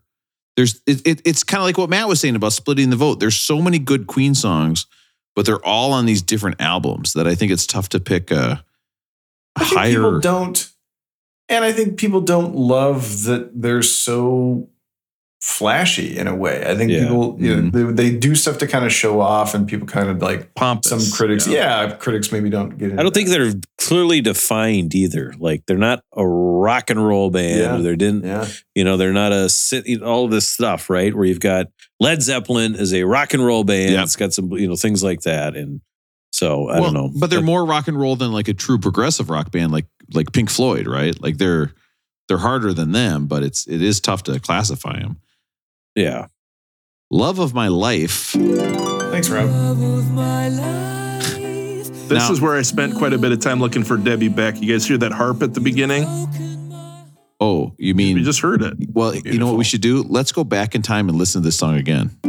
There's it, it it's kind of like what Matt was saying about splitting the vote. There's so many good Queen songs, but they're all on these different albums that I think it's tough to pick a, a I think people higher. don't, and I think people don't love that they're so flashy in a way. I think Yeah. people, you know, mm-hmm. they, they do stuff to kind of show off, and people kind of like Pompous. some critics. Yeah. critics maybe don't get. Into I don't think that. they're clearly defined either. Like they're not a rock and roll band. Yeah. Or they didn't, Yeah, you know, they're not a sit. All this stuff, right? Where you've got Led Zeppelin is a rock and roll band. Yep. It's got some, you know, things like that. And so I Well, don't know, but they're more rock and roll than like a true progressive rock band, like like Pink Floyd, right? Like they're they're harder than them, but it's it is tough to classify them. Yeah. Love of my life. thanks, Rob. This Now- is where I spent quite a bit of time looking for Debbie Beck. You guys hear that harp at the beginning? Oh, you mean You just heard it. Well, you know what we should do? Let's go back in time and listen to this song again.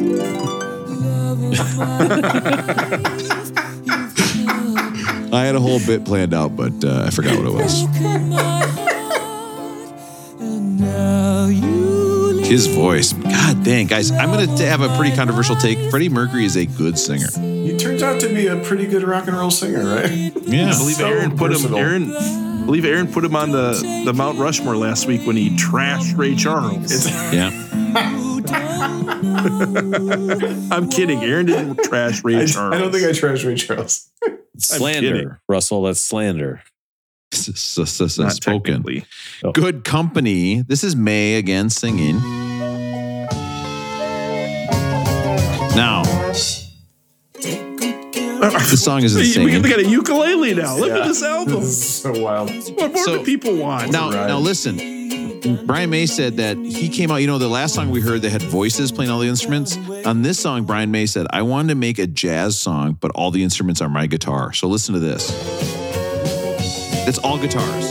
I had a whole bit planned out, but uh, I forgot what it was. His voice. God dang, guys, I'm going to have a pretty controversial take. Freddie Mercury is a good singer. He turns out to be a pretty good rock and roll singer, right? Yeah. I believe So Aaron put him. Aaron, I believe Aaron put him on the the Mount Rushmore last week when he trashed Ray Charles. Yeah. I'm kidding. Aaron didn't trash Ray I, Charles. I don't think I trashed Ray Charles. Slander. Russell. That's slander. S- s- s- Not Spoken. technically. Oh. Good company. This is May again singing. Now, the song is insane. We insane. got a ukulele now. Look at this album. This is so wild. What more So- do people want? Now, ride. now listen. Brian May said that he came out. You know, the last song we heard, they had voices playing all the instruments. On this song, Brian May said, "I wanted to make a jazz song, but all the instruments are my guitar." So listen to this. It's all guitars.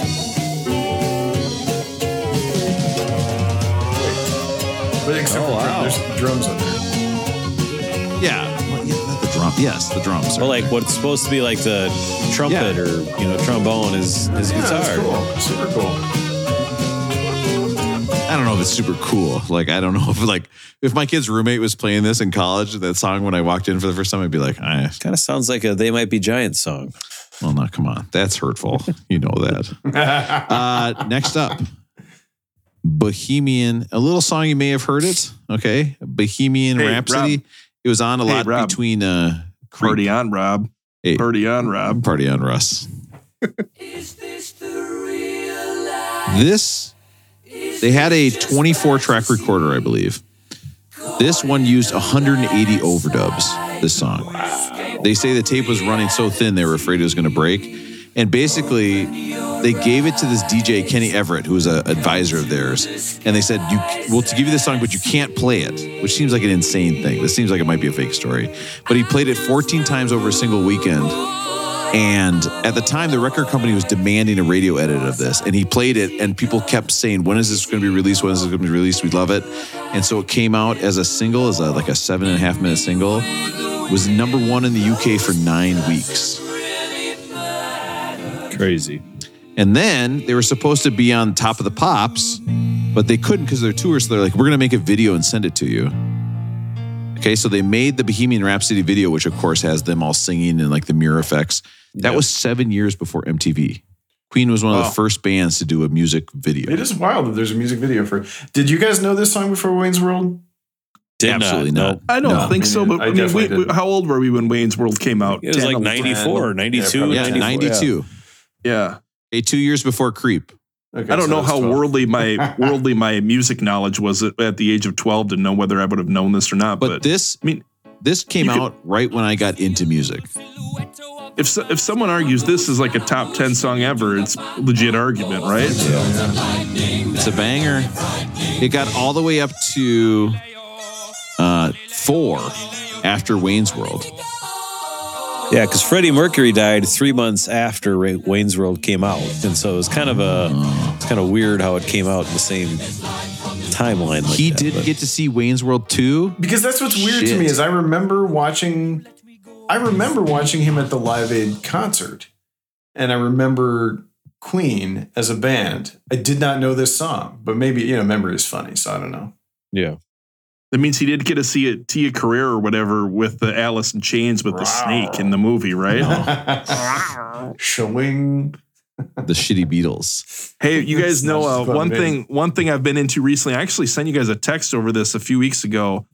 But except Oh, for wow. there's drums on there. Yeah, well, yeah, not the drum. Yes, the drums. are Well, like what's supposed to be like the trumpet Yeah. or you know trombone is is Yeah, guitar. that's cool. Super cool. I don't know if it's super cool. Like, I don't know if like if my kid's roommate was playing this in college, that song when I walked in for the first time, I'd be like, I, Kind of sounds like a "They Might Be Giants" song. well, no, come on, that's hurtful. you know that. Uh, next up, Bohemian, a little song you may have heard it. Okay, Bohemian Hey, Rhapsody. Rob. It was on a Hey, lot Rob. between uh, Creep- Party on, Rob. Hey. Party on, Rob. Party on Russ. this they had a 24 track recorder, I believe. This one used 180 overdubs. This song. They say the tape was running so thin they were afraid it was going to break, and basically they gave it to this DJ Kenny Everett, who was an advisor of theirs, and they said, "You will to give you this song, but you can't play it," which seems like an insane thing. This seems like it might be a fake story, but he played it 14 times over a single weekend. And at the time, the record company was demanding a radio edit of this, and he played it, and people kept saying, "When is this going to be released? When is this going to be released? We love it." And so it came out as a single, as a, like a seven and a half minute single. Was number one in the UK for nine weeks. Crazy. And then they were supposed to be on Top of the Pops, but they couldn't because they're tours. So they're like, we're going to make a video and send it to you. Okay, so they made the Bohemian Rhapsody video, which of course has them all singing and like the mirror effects. That was seven years before MTV. Queen was one of Wow. the first bands to do a music video. It is wild that there's a music video for. Did you guys know this song before Wayne's World? Did Absolutely not. not. I don't No. think so, but I I, mean, we, we- how old were we when Wayne's World came out? It was 10, like 11? 94, 92, Yeah, 94, 92. Yeah. Okay, two years before Creep. Okay, I don't so know how 12. worldly my worldly my music knowledge was at, at the age of 12 to know whether I would have known this or not. But, But, this, I mean, this came you could- out right when I got into music. if so- if someone argues this is like a top 10 song ever, it's a legit argument, right? It's a banger. It got all the way up to uh, four after Wayne's World. Yeah, because Freddie Mercury died three months after Ra- Wayne's World came out, and so it was kind of a it's kind of weird how it came out in the same timeline. Like he that, did but- get to see Wayne's World too. Because that's what's weird to me is I remember watching I remember watching him at the Live Aid concert. And I remember Queen as a band. I did not know this song, but maybe, you know, memory is funny, so I don't know. yeah. That means he did get to see it, Tia Carrere or whatever with the Alice in Chains with the snake in the movie, right? Showing The shitty Beatles. Hey, you guys know uh, one thing. One thing I've been into recently. I actually sent you guys a text over this a few weeks ago.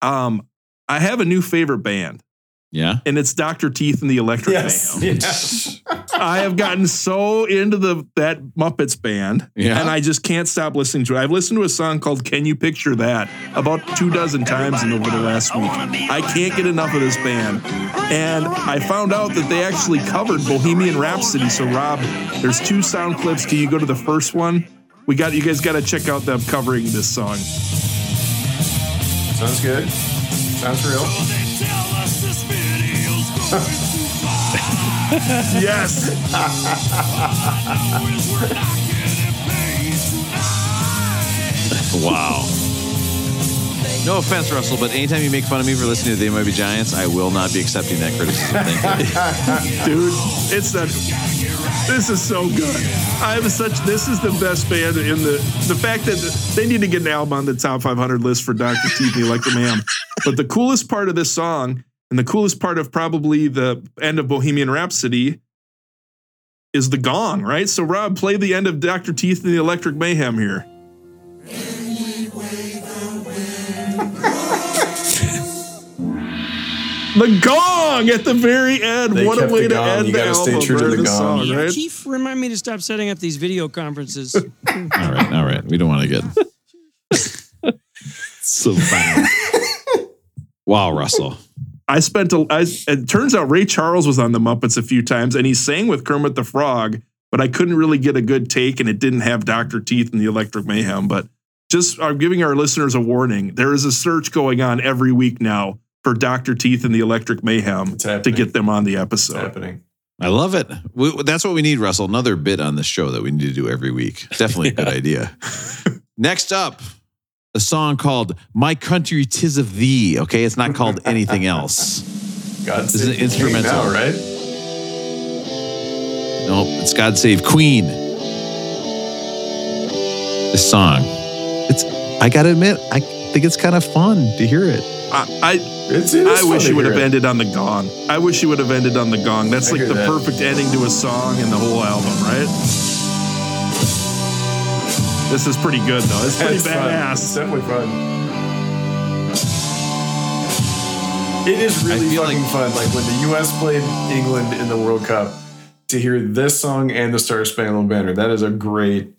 Um, I have a new favorite band, Yeah. and it's Doctor Teeth and the Electric Yes. Mayhem. yes. I have gotten so into the that Muppets band, Yeah. and I just can't stop listening to it. I've listened to a song called "Can You Picture That" about two dozen times in over the last week. I can't get enough of this band, and I found out that they actually covered Bohemian Rhapsody. So, Rob, there's two sound clips. Can you go to the first one? We got you guys got to check out them covering this song. Sounds good. Sounds real. Yes. Wow. No offense, Russell, but anytime you make fun of me for listening to They Might Be Giants, I will not be accepting that criticism. Thank you. dude. It's that. This is so good. I have such. This is the best band in the. The fact that they need to get an album on the top 500 list for Dr. Teeth like the Mayhem. But the coolest part of this song, and the coolest part of probably the end of Bohemian Rhapsody, is the gong. Right. So Rob, play the end of Dr. Teeth and the Electric Mayhem here. The gong at the very end. They what a way to end You the gotta stay album. true to the the gong. song, Yeah, right? Keith, remind me to stop setting up these video conferences. All right, all right. We don't want to get so funny. wow, Russell. I spent a. I, it turns out Ray Charles was on the Muppets a few times, and he sang with Kermit the Frog, but I couldn't really get a good take, and it didn't have Doctor Teeth and the Electric Mayhem. But just I'm giving our listeners a warning: there is a search going on every week now for Doctor Teeth and the Electric Mayhem to get them on the It's episode. happening. I love it. We, that's what we need, Russell. Another bit on this show that we need to do every week. Definitely a good idea. Next up, a song called My Country Tis of Thee. Okay, it's not called anything else. God This is an save the king instrumental. now, right? Nope, it's God Save Queen. This song. It's I gotta admit, I think it's kind of fun to hear it. I, I It's, it is I wish to you would have it. ended on the gong. I wish you would have ended on the gong. That's I like the that. perfect ending to a song and the whole album, right? This is pretty good though. It's pretty It's fun. It's definitely fun. It is really fucking like- fun. Like when the U.S. played England in the World Cup, to hear this song and the Star Spangled Banner, that is a great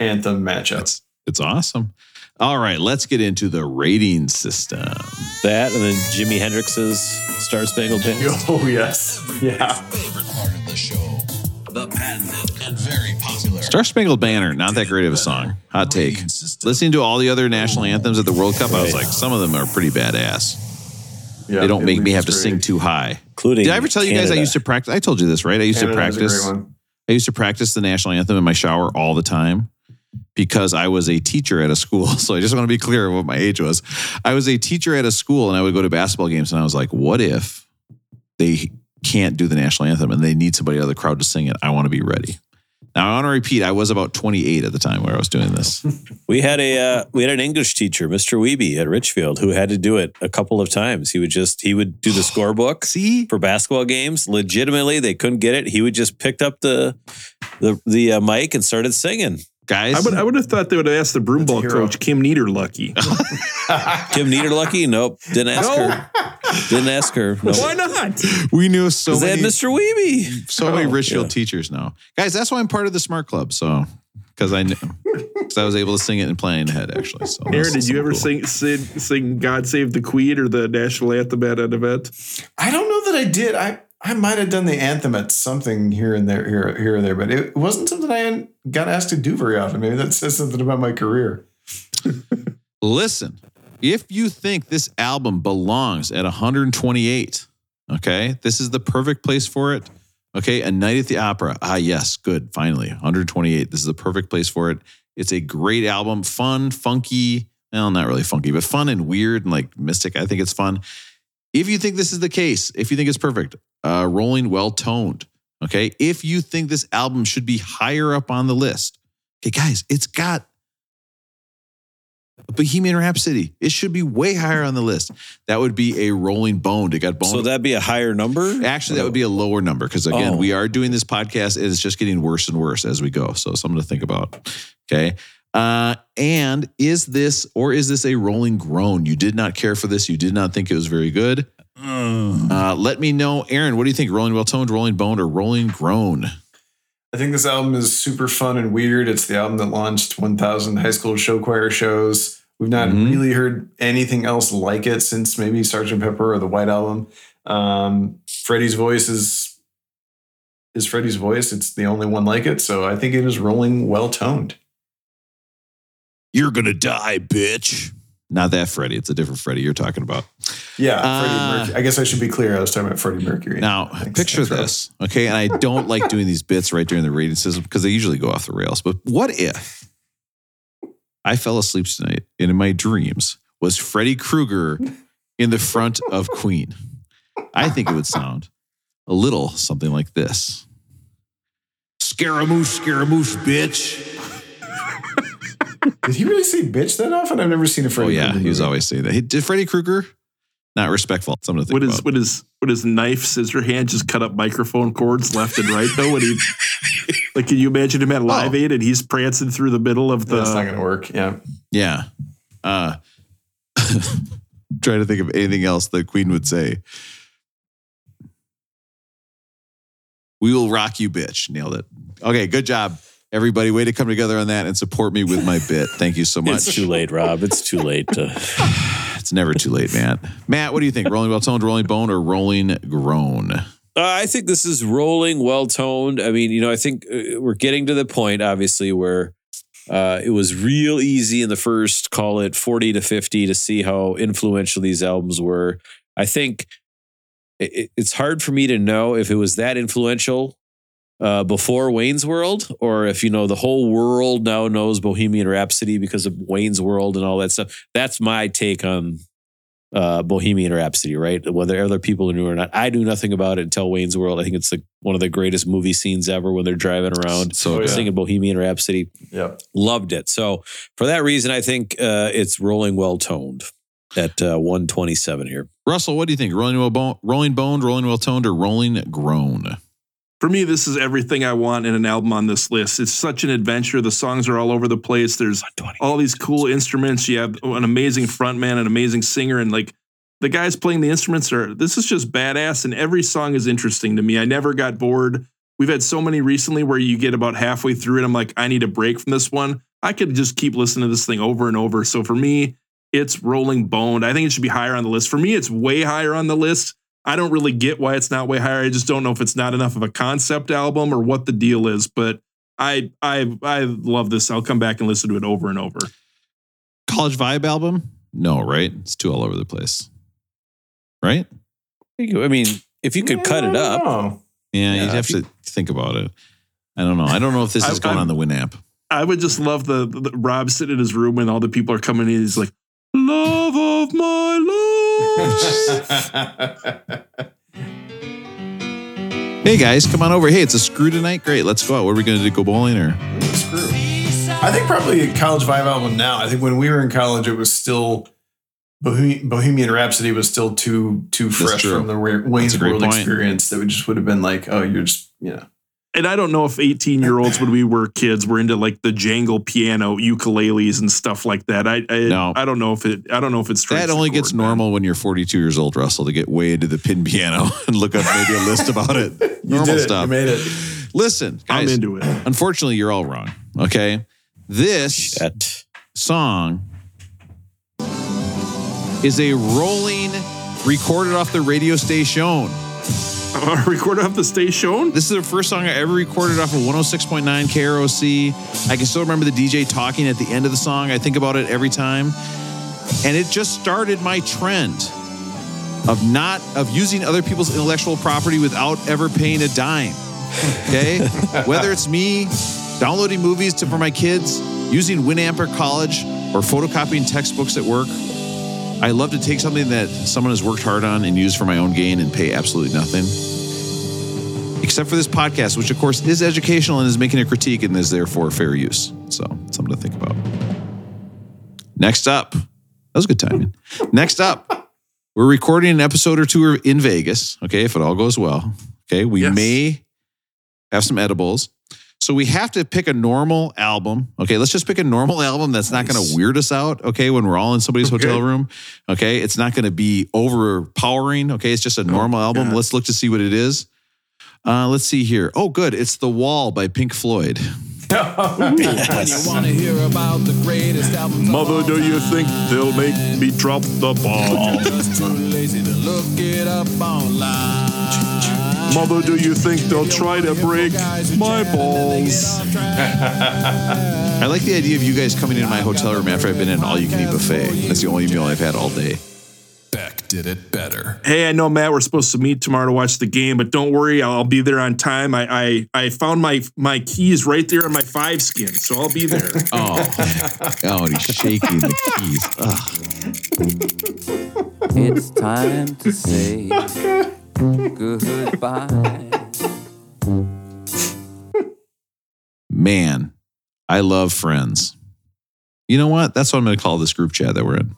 anthem matchup. It's it's awesome. All right, let's get into the rating system. That and then Jimi Hendrix's Star Spangled Banner. Oh yes, yeah. Favorite part of the show. The patented and very popular. Star Spangled Banner, not that great of a song. Hot take. Listening to all the other national anthems at the World Cup, I was like, some of them are pretty badass. yeah They don't make me have to great. sing too high. Including Did I ever tell you guys I Canada. used to practice? I told you this, right? I used Canada's to a great practice. one. I used to practice the national anthem in my shower all the time because I was a teacher at a school. So I just want to be clear of what my age was. I was a teacher at a school and I would go to basketball games and I was like, what if they can't do the national anthem and they need somebody out of the crowd to sing it? I want to be ready. Now I want to repeat, I was about 28 at the time where I was doing this. We had a uh, we had an English teacher, Mr. Weeby at Richfield, who had to do it a couple of times. He would just he would do the scorebook See? for basketball games. Legitimately, they couldn't get it. He would just picked up the the the uh, mic and started singing. Guys, I would I would have thought they would have asked the broom That's a ball coach Kim Niederlucky. Kim Niederlucky, nope, didn't ask No. her. Didn't ask her. No. Why not? we knew so Because they had many, Mr. Weeby. so many Oh, Richfield yeah. teachers now. Guys, that's why I'm part of the Smart Club. So, because I knew, because I was able to sing it and play in the head actually. So, Aaron, did you ever cool. sing, sing sing God Save the Queen or the national anthem at an event? I don't know that I did. I I might have done the anthem at something here and there, here here or there, but it wasn't something I got asked to do very often. Maybe that says something about my career. Listen, if you think this album belongs at 128, okay, this is the perfect place for it. Okay, A Night at the Opera. Ah, yes, good. Finally, 128. This is the perfect place for it. It's a great album, fun, funky. Well, not really funky, but fun and weird and like mystic. I think it's fun. If you think this is the case, if you think it's perfect, uh, rolling, well toned. Okay, if you think this album should be higher up on the list, okay, guys, it's got a Bohemian Rhapsody. It should be way higher on the list. That would be a rolling bone. It got bone. So that'd be a higher number. Actually, that would be a lower number because again, Oh. we are doing this podcast. And It is just getting worse and worse as we go. So something to think about. Okay. Uh, and is this or is this a rolling groan? You did not care for this. You did not think it was very good. Uh, let me know, Aaron. What do you think? Rolling well toned, rolling boned, or rolling groan? I think this album is super fun and weird. It's the album that launched 1,000 high school show choir shows. We've not Mhm. really heard anything else like it since maybe Sgt. Pepper or the White Album. Um, Freddie's voice is is Freddie's voice. It's the only one like it. So I think it is rolling well toned. You're gonna die, bitch. Not that Freddie. It's a different Freddie you're talking about. Yeah, Uh, Freddie Mercury. I guess I should be clear. I was talking about Freddie Mercury. Now, Thanks. picture Thanks, this, okay? And I don't like doing these bits right during the rating system because they usually go off the rails. But what if I fell asleep tonight and in my dreams was Freddy Krueger in the front of Queen? I think it would sound a little something like this Scaramouche, Scaramouche, bitch. Did he really say bitch that often? I've never seen a Freddy. Oh, yeah. Krueger He was movie. always saying that. He, did Freddy Krueger? Not respectful. Something to think Would his about. would his would his knife scissor hand just cut up microphone cords left and right though? When he like, can you imagine him at Live Oh. Aid and he's prancing through the middle of the? That's not going to work. Yeah. Yeah. Uh trying to think of anything else the Queen would say. We will rock you, bitch. Nailed it. Okay, good job. Everybody, way to come together on that and support me with my bit. Thank you so much. It's too late, Rob. It's too late. To, It's never too late, Matt. Matt, what do you think? Rolling well toned, rolling bone, or rolling groan? Uh, I think this is rolling, well toned. I mean, you know, I think uh, we're getting to the point, obviously, where uh, it was real easy in the first, call it 40 to 50, to see how influential these albums were. I think it, it- it's hard for me to know if it was that influential uh, before Wayne's World or if, you know, the whole world now knows Bohemian Rhapsody because of Wayne's World and all that stuff. That's my take on uh, Bohemian Rhapsody, right? Whether other people knew or not, I knew nothing about it until Wayne's World. I think it's like one of the greatest movie scenes ever when they're driving around So yeah. singing Bohemian Rhapsody. Yep. Loved it. So for that reason, I think uh, it's rolling well toned at uh, 127 here. Russell, what do you think? Rolling well bone, rolling boned, rolling well toned, or rolling groan? For me, this is everything I want in an album on this list. It's such an adventure. The songs are all over the place. There's all these cool instruments. You have an amazing frontman, an amazing singer, and like the guys playing the instruments are. This is just badass, and every song is interesting to me. I never got bored. We've had so many recently where you get about halfway through it. I'm like, I need a break from this one. I could just keep listening to this thing over and over. So for me, it's Rolling Boned. I think it should be higher on the list. For me, it's way higher on the list. I don't really get why it's not way higher. I just don't know if it's not enough of a concept album or what the deal is. But I I I love this. I'll come back and listen to it over and over. College Vibe album? No, right? It's too all over the place. Right? I mean, if you could cut it up, Oh. Yeah, Yeah, you'd have you- to think about it. I don't know. I don't know if this I- is going I'm- on the Winamp. I would just love the, the Rob sitting in his room and all the people are coming in. He's like, "Love of my life." Hey guys, come on over. Hey, it's a screw tonight. Great, let's go out. What are we going to do? Go bowling or? Screw. I think probably a college vibe album now. I think when we were in college, it was still Bohemian, Rhapsody was still too too fresh from the Wayne's World point. experience. That we just would have been like, oh, you're just you know. And I don't know if 18 year olds when we were kids were into like the jangle piano, ukuleles, and stuff like that. I I, No. I don't know if it. I don't know if it's strange. That only gets normal when you're 42 years old, Russell, to get way into the pin piano and look up maybe a list about it. You Normal did it. stuff. You made it. Listen, I'm into it. unfortunately, you're all wrong. Okay. This shit. song is a rolling recorded off the radio station. Recorded off the station. This is the first song I ever recorded off of 106.9 KROC. I can still remember the DJ talking at the end of the song. I think about it every time. And it just started my trend of not of using other people's intellectual property without ever paying a dime. Okay? Whether it's me downloading movies to for my kids, using Winamp or college, or photocopying textbooks at work. I love to take something that someone has worked hard on and use for my own gain and pay absolutely nothing except for this podcast, which of course is educational and is making a critique and is therefore fair use. So something to think about. Next up, that was good timing. Next up, we're recording an episode or two in Vegas. Okay, if it all goes well. Okay, we Yes. may have some edibles. So we have to pick a normal album. Okay, let's just pick a normal album that's not going to weird us out. Okay, when we're all in somebody's Okay. hotel room. Okay, it's not going to be overpowering. Okay, it's just a normal album. God. Let's look to see what it is. Uh, let's see here. Oh, good. It's The Wall by Pink Floyd. When you wanna hear about the greatest albums Mother, do you time, think they'll make me drop the ball? Just too lazy to look it up online. Mother, do you think they'll try to break my balls? I like the idea of you guys coming into my hotel room after I've been in an all you can eat buffet. That's the only meal I've had all day. Beck did it better. Hey, I know Matt. We're supposed to meet tomorrow to watch the game, but don't worry, I'll be there on time. I I, I found my my keys right there in my five skin, so I'll be there. Oh, oh, and he's shaking the keys. Ugh. It's time to say goodbye. Man, I love friends. You know what? That's what I'm going to call this group chat that we're in.